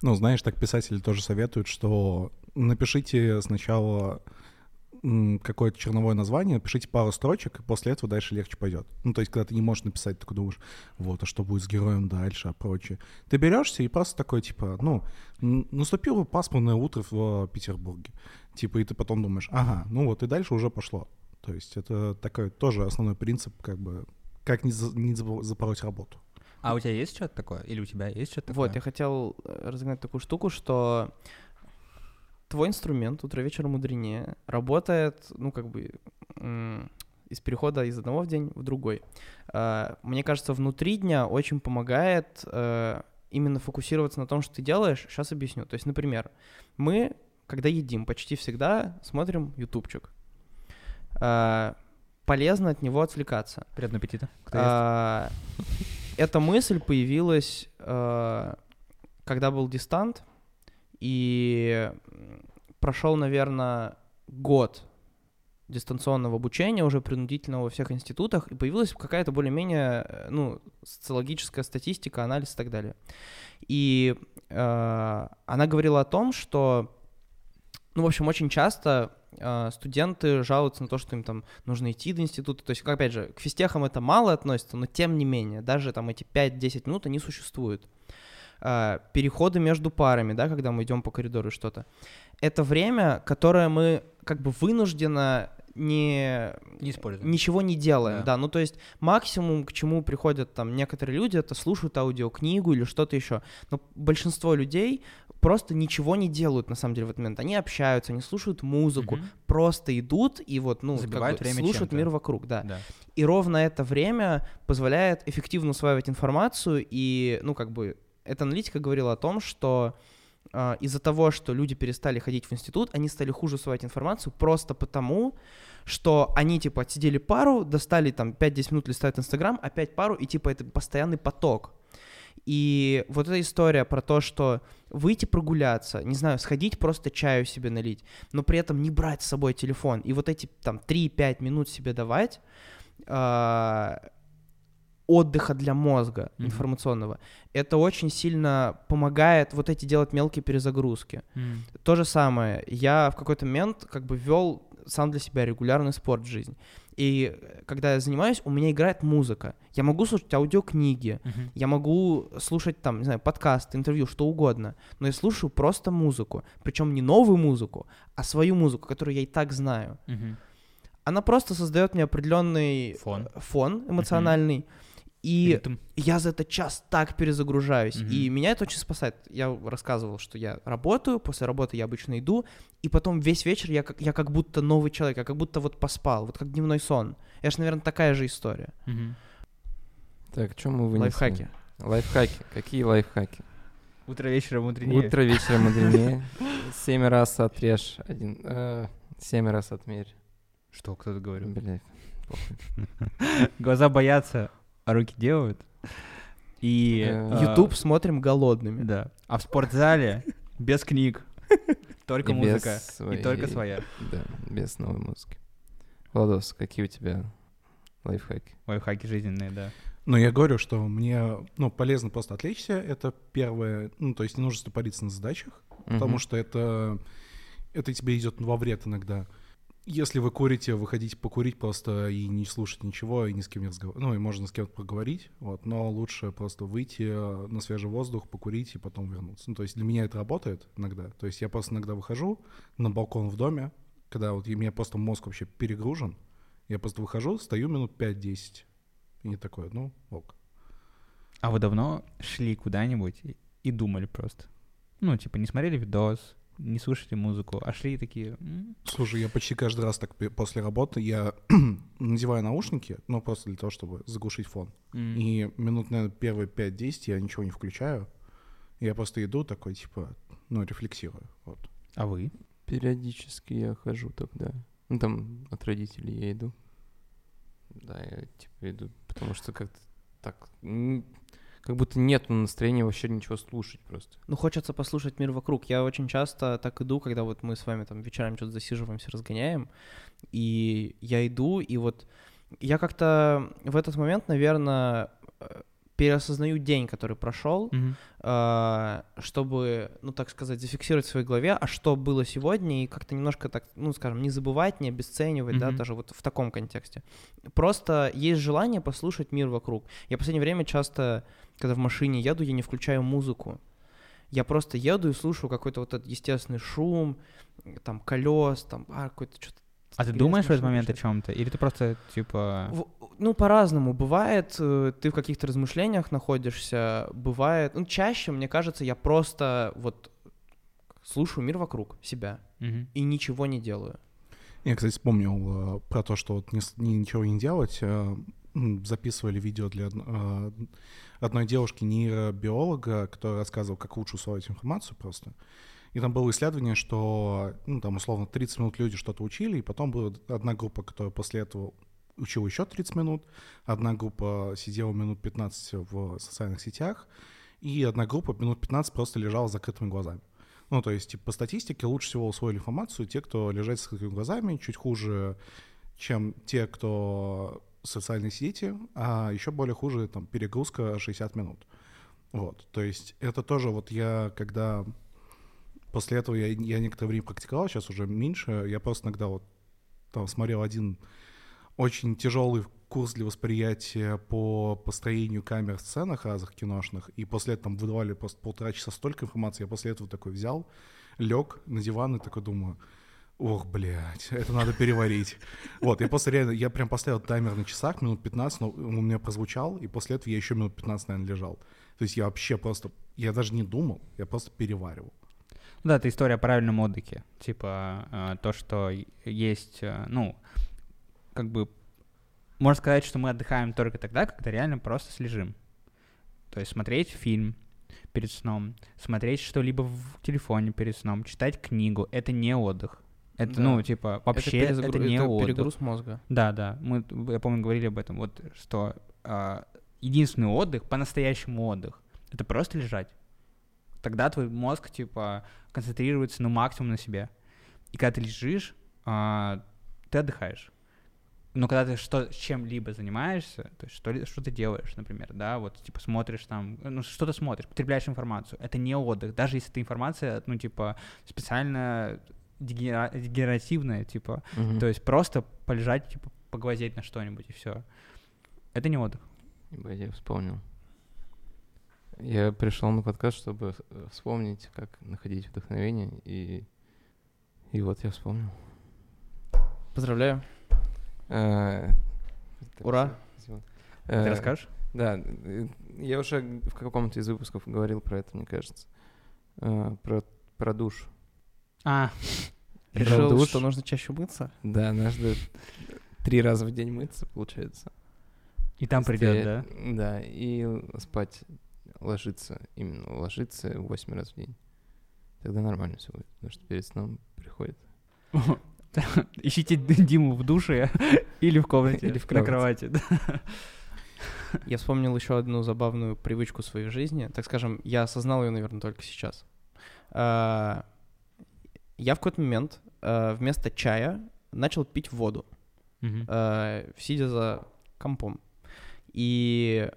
D: Ну, знаешь, так писатели тоже советуют, что напишите сначала какое-то черновое название, напишите пару строчек, и после этого дальше легче пойдет. Ну, то есть, когда ты не можешь написать, ты такой думаешь, вот, а что будет с героем дальше, а прочее. Ты берешься и просто такой, типа, ну, наступило пасмурное утро в Петербурге. Типа, и ты потом думаешь, ага, ну вот, и дальше уже пошло. То есть, это такой тоже основной принцип, как бы, как не, за- не запороть работу.
C: А у тебя есть что-то такое? Или у тебя есть что-то такое?
B: Вот, я хотел э, разогнать такую штуку, что твой инструмент «Утро вечера мудренее» работает, ну, как бы, из перехода из одного в день в другой. А, Мне кажется, внутри дня очень помогает э, именно фокусироваться на том, что ты делаешь. Сейчас объясню. То есть, например, мы, когда едим, почти всегда смотрим ютубчик. Полезно от него отвлекаться.
C: Приятного аппетита.
B: А, Эта мысль появилась, э, когда был дистант, и прошел, наверное, год дистанционного обучения, уже принудительного во всех институтах, и появилась какая-то более-менее, э, ну, социологическая статистика, анализ и так далее. И э, она говорила о том, что, ну, в общем, очень часто студенты жалуются на то, что им там нужно идти до института. То есть, опять же, к физтехам это мало относится, но тем не менее, даже там эти 5-10 минут, они существуют. Э, Переходы между парами, да, когда мы идем по коридору и что-то. Это время, которое мы как бы вынужденно не,
C: Не используем.
B: ничего не делаем,
C: Да.
B: да. Ну, то есть максимум, к чему приходят там некоторые люди, это слушают аудиокнигу или что-то еще. Но большинство людей просто ничего не делают, на самом деле, в этот момент. Они общаются, они слушают музыку,
C: Мгм.
B: просто идут и вот, ну, как бы
C: время
B: слушают мир вокруг, да.
C: Да.
B: И ровно это время позволяет эффективно усваивать информацию, и, ну, как бы, эта аналитика говорила о том, что а, из-за того, что люди перестали ходить в институт, они стали хуже усваивать информацию просто потому, что они, типа, отсидели пару, достали там 5-10 минут листают Инстаграм, опять пару, и, типа, это постоянный поток. И вот эта история про то, что выйти прогуляться, не знаю, сходить просто чаю себе налить, но при этом не брать с собой телефон, и вот эти там 3-5 минут себе давать, а, отдыха для мозга
C: Мгм.
B: информационного, это очень сильно помогает вот эти делать мелкие перезагрузки.
C: М.
B: То же самое, я в какой-то момент как бы ввел сам для себя регулярный спорт в жизнь. И э, когда я занимаюсь, у меня играет музыка. Я могу слушать аудиокниги,
C: Мгм.
B: я могу слушать там, не знаю, подкасты, интервью, что угодно, но я слушаю просто музыку. Причем не новую музыку, а свою музыку, которую я и так знаю.
C: Мгм.
B: Она просто создает мне определенный
C: Фон.
B: э, фон эмоциональный. И
C: Ритм.
B: я за этот час так перезагружаюсь.
C: Мгм.
B: И меня это очень спасает. Я рассказывал, что я работаю, после работы я обычно иду, и потом весь вечер я как, я как будто новый человек, я как будто вот поспал, вот как дневной сон. Я же, наверное, такая же история.
C: Мгм.
A: Так, что мы вынесли?
B: Лайфхаки.
A: Лайфхаки. Какие лайфхаки?
C: Утро вечером мудренее.
A: Утро вечером мудренее. *laughs* Семь раз отрежь один. э, Семь раз отмерь.
C: Что кто-то говорил?
A: Блядь.
C: Глаза боятся, а руки делают. И...
A: Э,
C: а,
B: YouTube смотрим голодными.
C: Да. А в спортзале *laughs* без книг. Только
A: И без
C: музыка. И только своя.
A: Да, без новой музыки. Владос, какие у тебя лайфхаки?
C: Лайфхаки жизненные, да.
D: Но я говорю, что мне ну, полезно просто отвлечься. Это первое. Ну, то есть не нужно стопориться на задачах, потому что это, это тебе идет во вред иногда. Если вы курите, выходите покурить просто и не слушать ничего, и ни с кем не разговаривать. Ну, и можно с кем-то поговорить, вот, но лучше просто выйти э, на свежий воздух, покурить и потом вернуться. Ну, то есть для меня это работает иногда. То есть я просто иногда выхожу на балкон в доме, когда вот у меня просто мозг вообще перегружен, я просто выхожу, стою минут 5-10, и не такое, ну, ок.
C: А вы давно шли куда-нибудь и думали просто? Ну, типа, не смотрели видос, не слушали музыку, а шли такие... «М,
D: Слушай, я почти каждый раз так после работы я *clears throat* надеваю наушники, ну, просто для того, чтобы заглушить фон.
C: м».
D: И минут, наверное, первые 5-10 я ничего не включаю. Я просто иду такой, типа, ну, рефлексирую. Вот.
C: А вы?
A: Периодически я хожу тогда. Ну, там от родителей я иду. Да, я типа иду, потому что как-то так... Как будто нет настроения вообще ничего слушать просто.
B: Ну, хочется послушать мир вокруг. Я очень часто так иду, когда вот мы с вами там вечерами что-то засиживаемся, разгоняем, и я иду, и вот я как-то в этот момент, наверное, переосознаю день, который прошел,
C: Мгм.
B: а, чтобы, ну, так сказать, зафиксировать в своей голове, а что было сегодня, и как-то немножко так, ну, скажем, не забывать, не обесценивать, да,
C: Мгм.
B: даже вот в таком контексте. Просто есть желание послушать мир вокруг. Я в последнее время часто, когда в машине еду, я не включаю музыку. Я просто еду и слушаю какой-то вот этот естественный шум, там, колес, там, а, какой-то что-то
C: А ты думаешь в этот момент о чем-то? Или ты просто, типа...
B: Ну, по-разному. Бывает, э, ты в каких-то размышлениях находишься, бывает... Ну, чаще, мне кажется, я просто вот слушаю мир вокруг себя
C: Мгм.
B: и ничего не делаю.
D: Я, кстати, вспомнил э, про то, что вот не ни- ничего не делать. э, записывали видео для э, одной девушки, нейробиолога, которая рассказывала, как лучше усвоить информацию просто. И там было исследование, что, ну, там, условно, 30 минут люди что-то учили, и потом была одна группа, которая после этого учила еще 30 минут, одна группа сидела минут 15 в социальных сетях, и одна группа минут 15 просто лежала с закрытыми глазами. Ну, то есть, типа, по статистике лучше всего усвоили информацию те, кто лежат с закрытыми глазами, чуть хуже, чем те, кто социальные сети, а еще более хуже, там, перегрузка 60 минут. Вот, то есть это тоже вот я, когда после этого я, я некоторое время практиковал, сейчас уже меньше, я просто иногда вот там смотрел один очень тяжелый курс для восприятия по построению камер в сценах разных киношных, и после этого там выдавали просто полтора часа столько информации, я после этого такой взял, лег на диван и такой думаю, ох, блядь, это надо переварить. *laughs* Вот, я после реально, я прям поставил таймер на часах, минут 15, но он у меня прозвучал, и после этого я еще минут 15, наверное, лежал. То есть я вообще просто, я даже не думал, я просто переваривал.
C: Да, это история о правильном отдыхе. Типа э, то, что есть, э, ну, как бы, можно сказать, что мы отдыхаем только тогда, когда реально просто слежим. То есть смотреть фильм перед сном, смотреть что-либо в телефоне перед сном, читать книгу — это не отдых. Это,
B: Да.
C: ну, типа, вообще это,
B: перезагру-
C: не отдых.
B: перегруз мозга.
C: Да, да, мы, я помню, говорили об этом, вот, что а, единственный отдых, по-настоящему отдых, это просто лежать. Тогда твой мозг, типа, концентрируется на максимум на себе. И когда ты лежишь, а, ты отдыхаешь. Но когда ты что, чем-либо занимаешься, то есть что, ли- что ты делаешь, например, да, вот, типа, смотришь там, ну, что ты смотришь, потребляешь информацию, это не отдых, даже если эта информация, ну, типа, специально дегенера- дегенеративная, типа,
A: Мгм.
C: то есть просто полежать, типа, поглазеть на что-нибудь и все. Это не отдых.
A: Ебать, я вспомнил. Я пришел на подкаст, чтобы э, вспомнить, как находить вдохновение, и, и вот я вспомнил.
B: Поздравляю.
A: Э,
B: Ура.
C: Ты
A: Э,
C: расскажешь?
A: Да, э, я уже в каком-то из выпусков говорил про это, мне кажется. Про, про душ.
C: А, *laughs*
B: Решил,
A: душ.
B: что нужно чаще мыться?
A: Да, надо три раза в день мыться, получается.
C: и там придет, да?
A: Да, и спать, ложиться, именно ложиться 8 раз в день. Тогда нормально все будет, потому что перед сном приходит. *laughs* *laughs*
C: Ищите Диму в душе *laughs* или в комнате,
A: Или в
C: на
A: кровати.
B: Я вспомнил еще одну забавную привычку своей жизни. Так скажем, я осознал ее, наверное, только сейчас. А, Я в какой-то момент а, вместо чая начал пить воду, а, сидя за компом. И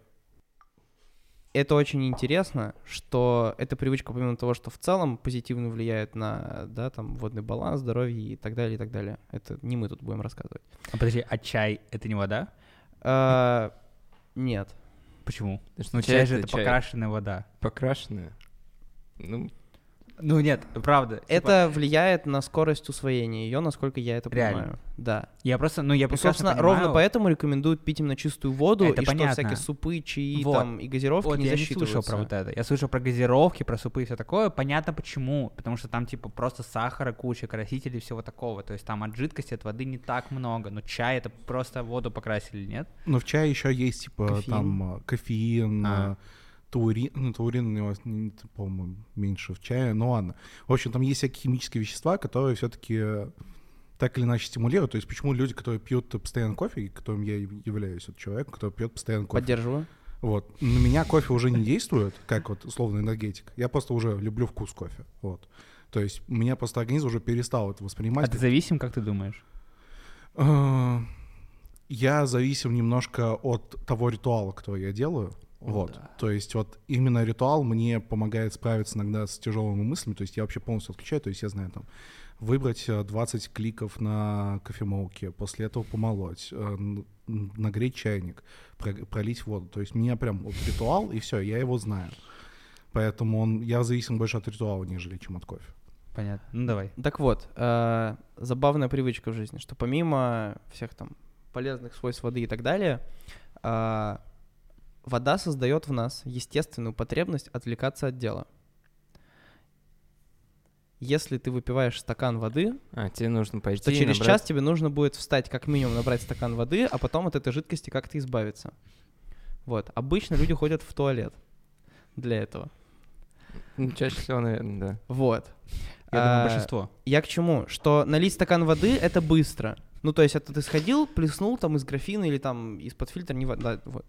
B: это очень интересно, что эта привычка, помимо того, что в целом позитивно влияет на, да, там, водный баланс, здоровье и так далее, и так далее. Это не мы тут будем рассказывать.
C: А подожди, а чай — это не вода?
B: А, нет.
C: Почему? Ну,
A: чай
C: чай же
A: это
C: это
A: чай.
C: покрашенная вода.
A: Покрашенная. Ну,
C: Ну нет, правда. типа,
B: Это влияет на скорость усвоения ее, насколько я это
C: Реально?
B: понимаю. Да.
C: Я просто, ну я
B: Ну,
C: прекрасно
B: собственно,
C: понимаю.
B: ровно поэтому рекомендуют пить именно чистую воду,
C: Это
B: и что
C: понятно.
B: всякие супы, чаи
C: Вот.
B: там, и газировки
C: Вот
B: не
C: я не слышал про вот это. Я слышал про газировки, про супы и все такое. Понятно почему. Потому что там типа просто сахара куча, красителей и всего такого. То есть там от жидкости, от воды не так много. Но чай это просто воду покрасили, нет?
D: Но в чае еще есть, типа,
B: Кофеин.
D: там э, кофеин,
C: А.
D: э, таурин, ну, таурин у него, по-моему, меньше в чае, ну ладно. В общем, там есть всякие химические вещества, которые все-таки так или иначе стимулируют. То есть почему люди, которые пьют постоянно кофе, которым я являюсь, вот человек, который пьет постоянно кофе,
B: Поддерживаю.
D: вот, на меня кофе уже не действует, как вот условно энергетик. Я просто уже люблю вкус кофе, вот. То есть у меня просто организм уже перестал это воспринимать.
C: А ты зависим, как ты думаешь?
D: Э, Я зависим немножко от того ритуала, который я делаю. Вот. То есть вот именно ритуал мне помогает справиться иногда с тяжелыми мыслями. То есть я вообще полностью отключаю. То есть я знаю там выбрать э, 20 кликов на кофемолке, после этого помолоть, э, нагреть чайник, про- пролить воду. То есть у меня прям вот ритуал, и все, я его знаю. Поэтому он, я зависим больше от ритуала, нежели чем от кофе.
C: Понятно. Ну давай.
B: Так вот, э, забавная привычка в жизни, что помимо всех там полезных свойств воды и так далее, э, вода создает в нас естественную потребность отвлекаться от дела. Если ты выпиваешь стакан воды,
A: а, тебе нужно пойти
B: то через
A: набрать-
B: час тебе нужно будет встать как минимум набрать стакан воды, а потом от этой жидкости как-то избавиться. Вот. Обычно люди ходят в туалет для этого.
A: Ну, чаще всего, наверное, да.
B: Вот.
C: Я думаю,
B: А,
C: большинство.
B: Я к чему? Что налить стакан воды — это быстро. Ну, то есть это ты сходил, плеснул там из графина или там из-под фильтра, не вода, вот.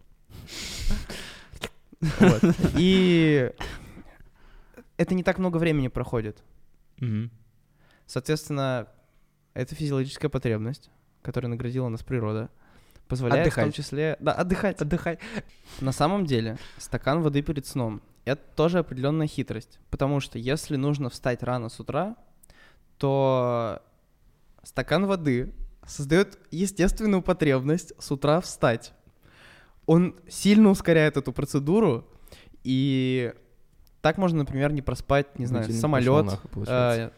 B: Вот. И это не так много времени проходит. Соответственно, это физиологическая потребность, которая наградила нас природа, позволяет в том
C: Отдыхать.
B: числе... Да, отдыхать.
C: Отдыхай.
B: На самом деле, стакан воды перед сном — это тоже определенная хитрость. Потому что если нужно встать рано с утра, то стакан воды создает естественную потребность с утра встать. Он сильно ускоряет эту процедуру, и так можно, например, не проспать, не знаю, самолет,
A: получается.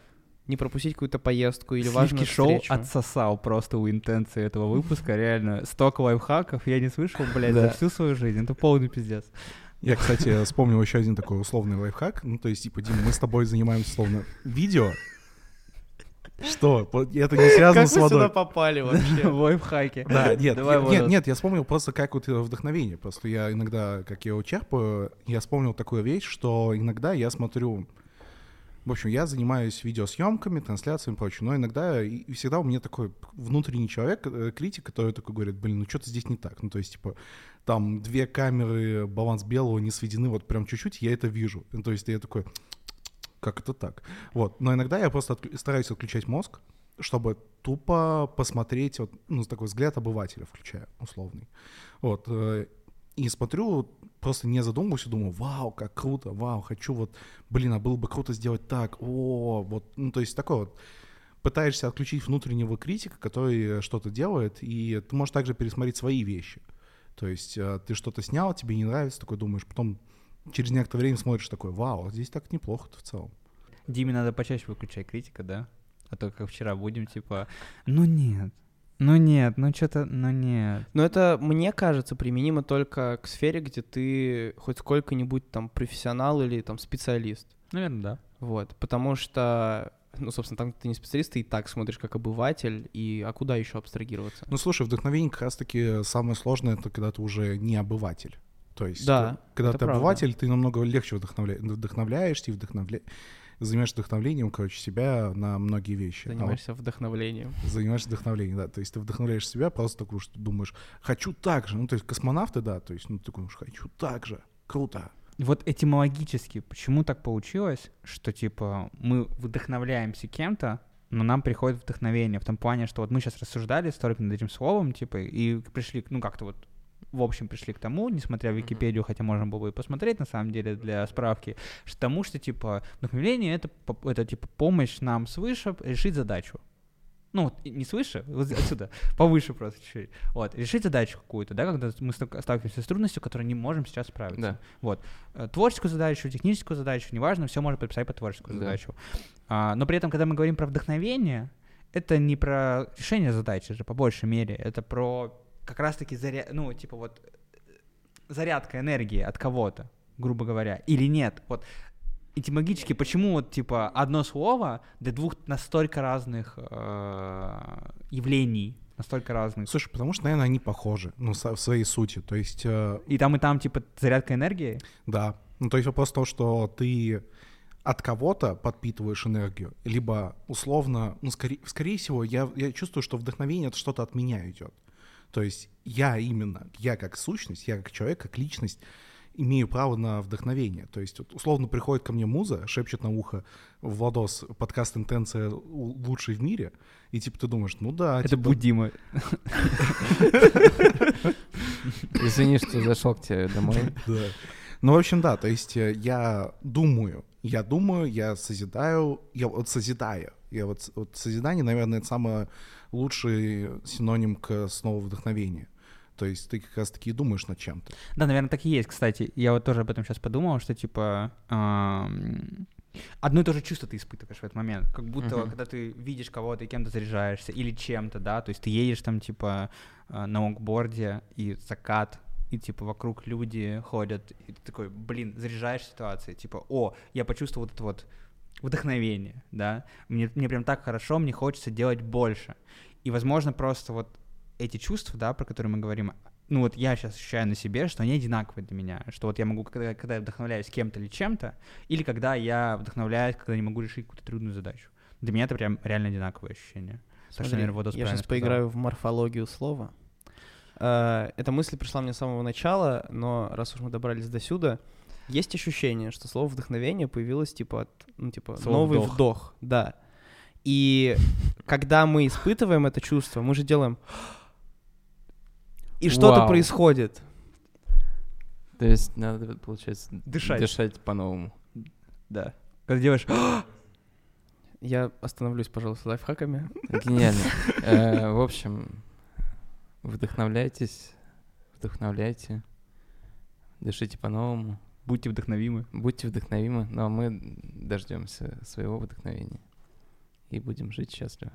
B: не пропустить какую-то поездку или
C: Сливки
B: важную
C: шоу
B: встречу.
C: отсосал просто у интенции этого выпуска, реально. Столько лайфхаков я не слышал, блядь,
A: Да.
C: за всю свою жизнь. Это полный пиздец.
D: Я, кстати, вспомнил еще один такой условный лайфхак. Ну, то есть, типа, Дим, мы с тобой занимаемся условно видео. Что? Это не связано
B: Как
D: с
B: вы сюда
D: водой.
B: попали вообще? *laughs*
C: Лайфхаки.
D: Да, *laughs* нет,
C: Давай,
D: я- нет,
C: Влад.
D: нет, я вспомнил просто как вот э, вдохновение. Просто я иногда, как я его черпаю, я вспомнил такую вещь, что иногда я смотрю... В общем, я занимаюсь видеосъемками, трансляциями и прочее, но иногда и и всегда у меня такой внутренний человек, э, критик, который такой говорит, блин, ну что-то здесь не так. Ну, то есть, типа, там две камеры, баланс белого не сведены вот прям чуть-чуть, я это вижу. Ну, то есть я такой, как это так? Вот. Но иногда я просто отклю- стараюсь отключать мозг, чтобы тупо посмотреть, вот, ну, такой взгляд обывателя включая, условный. Вот. э, И смотрю, просто не задумываюсь, и думаю, вау, как круто, вау, хочу вот, блин, а было бы круто сделать так, о, вот, ну, то есть такой вот, пытаешься отключить внутреннего критика, который что-то делает, и ты можешь также пересмотреть свои вещи. То есть э, ты что-то снял, тебе не нравится, такой думаешь, потом через некоторое время смотришь такой, вау, здесь так неплохо-то в целом.
C: Диме надо почаще выключать критика, да? А то как вчера будем, типа, ну нет, ну нет, ну что-то, ну нет.
B: Но это, мне кажется, применимо только к сфере, где ты хоть сколько-нибудь там профессионал или там специалист.
C: Наверное, да.
B: Вот, потому что, ну, собственно, там ты не специалист, ты и так смотришь как обыватель, и а куда еще абстрагироваться?
D: Ну, слушай, вдохновение как раз-таки самое сложное, это когда ты уже не обыватель. То есть,
B: Да,
D: э, когда ты
B: правда.
D: обыватель, ты намного легче вдохновля... вдохновляешься и вдохновля... занимаешься вдохновлением, короче, себя на многие вещи. А вот
B: Занимаешься вдохновлением.
D: занимаешься вдохновлением, да. То есть ты вдохновляешь себя просто такую, что думаешь, хочу так же. Ну, то есть космонавты, да, то есть, ну, ты такой, думаешь, хочу так же. Круто.
C: Вот этимологически, почему так получилось, что, типа, мы вдохновляемся кем-то, но нам приходит вдохновение в том плане, что вот мы сейчас рассуждали, столько над этим словом, типа, и пришли, ну, как-то вот в общем пришли к тому, несмотря в Википедию, хотя можно было бы и посмотреть на самом деле для справки, что тому, что типа вдохновение это, по- это типа помощь нам свыше решить задачу. Ну, не свыше, вот отсюда, *laughs* повыше просто чуть-чуть. Вот, решить задачу какую-то, да, когда мы сталкиваемся с трудностью, которой не можем сейчас справиться.
A: Да.
C: Вот. Э, Творческую задачу, техническую задачу, неважно, все можно подписать под творческую
A: Да.
C: задачу. А, но при этом, когда мы говорим про вдохновение, это не про решение задачи же, по большей мере, это про как раз-таки заря... ну, типа вот э, зарядка энергии от кого-то, грубо говоря, или нет. Вот этимологически, почему вот, типа, одно слово для двух настолько разных э, явлений, настолько разных.
D: Слушай, потому что, наверное, они похожи, ну, со- в своей сути. То есть, э,
C: И там, и там, типа, зарядка энергии.
D: да. Ну, то есть вопрос в том, что ты от кого-то подпитываешь энергию, либо условно, ну, скорее, скорее всего, я, я чувствую, что вдохновение — это что-то от меня идет. То есть я именно, я как сущность, я как человек, как личность имею право на вдохновение. То есть вот, условно приходит ко мне муза, шепчет на ухо Владос, подкаст «Интенция» лучший в мире, и типа ты думаешь, ну да,
C: Это
D: типа,
C: Будима.
A: Извини, что зашел к тебе домой.
D: Да. Ну, в общем, да, то есть э, я думаю, я думаю, я созидаю, я вот созидаю. Я вот, вот созидание, наверное, это самый лучший синоним к слову вдохновения. То есть ты как раз-таки и думаешь над чем-то.
C: Да, наверное, так и есть, кстати. Я вот тоже об этом сейчас подумал, что, типа, одно и то же чувство ты испытываешь в этот момент. Как будто,
A: Мгм.
C: когда ты видишь кого-то и кем-то заряжаешься, или чем-то, да, то есть ты едешь там, типа, э, на лонгборде, и закат, и, типа, вокруг люди ходят, и ты такой, блин, заряжаешь ситуации, типа, о, я почувствовал вот это вот вдохновение, да, мне, мне прям так хорошо, мне хочется делать больше. И, возможно, просто вот эти чувства, да, про которые мы говорим, ну вот я сейчас ощущаю на себе, что они одинаковые для меня, что вот я могу, когда, когда я вдохновляюсь кем-то или чем-то, или когда я вдохновляюсь, когда не могу решить какую-то трудную задачу. Для меня это прям реально одинаковые ощущения. Так что,
B: Смотри,
C: наверное, Водос
B: я сейчас
C: сказал.
B: поиграю в морфологию слова. Э, Эта мысль пришла мне с самого начала, но раз уж мы добрались до сюда, есть ощущение, что слово вдохновение появилось типа от, ну типа
C: Слово
B: новый
C: вдох.
B: вдох. да. И когда мы испытываем это чувство, мы же делаем и что-то
A: Вау.
B: происходит.
A: То есть надо, получается,
C: Дышать.
A: дышать по-новому.
C: Да. Когда делаешь... *gasps*
B: Я остановлюсь, пожалуйста, лайфхаками.
A: Гениально. *laughs* Э, В общем, вдохновляйтесь, вдохновляйте, дышите по-новому,
C: Будьте вдохновимы.
A: будьте вдохновимы, ну а мы дождемся своего вдохновения и будем жить счастливо.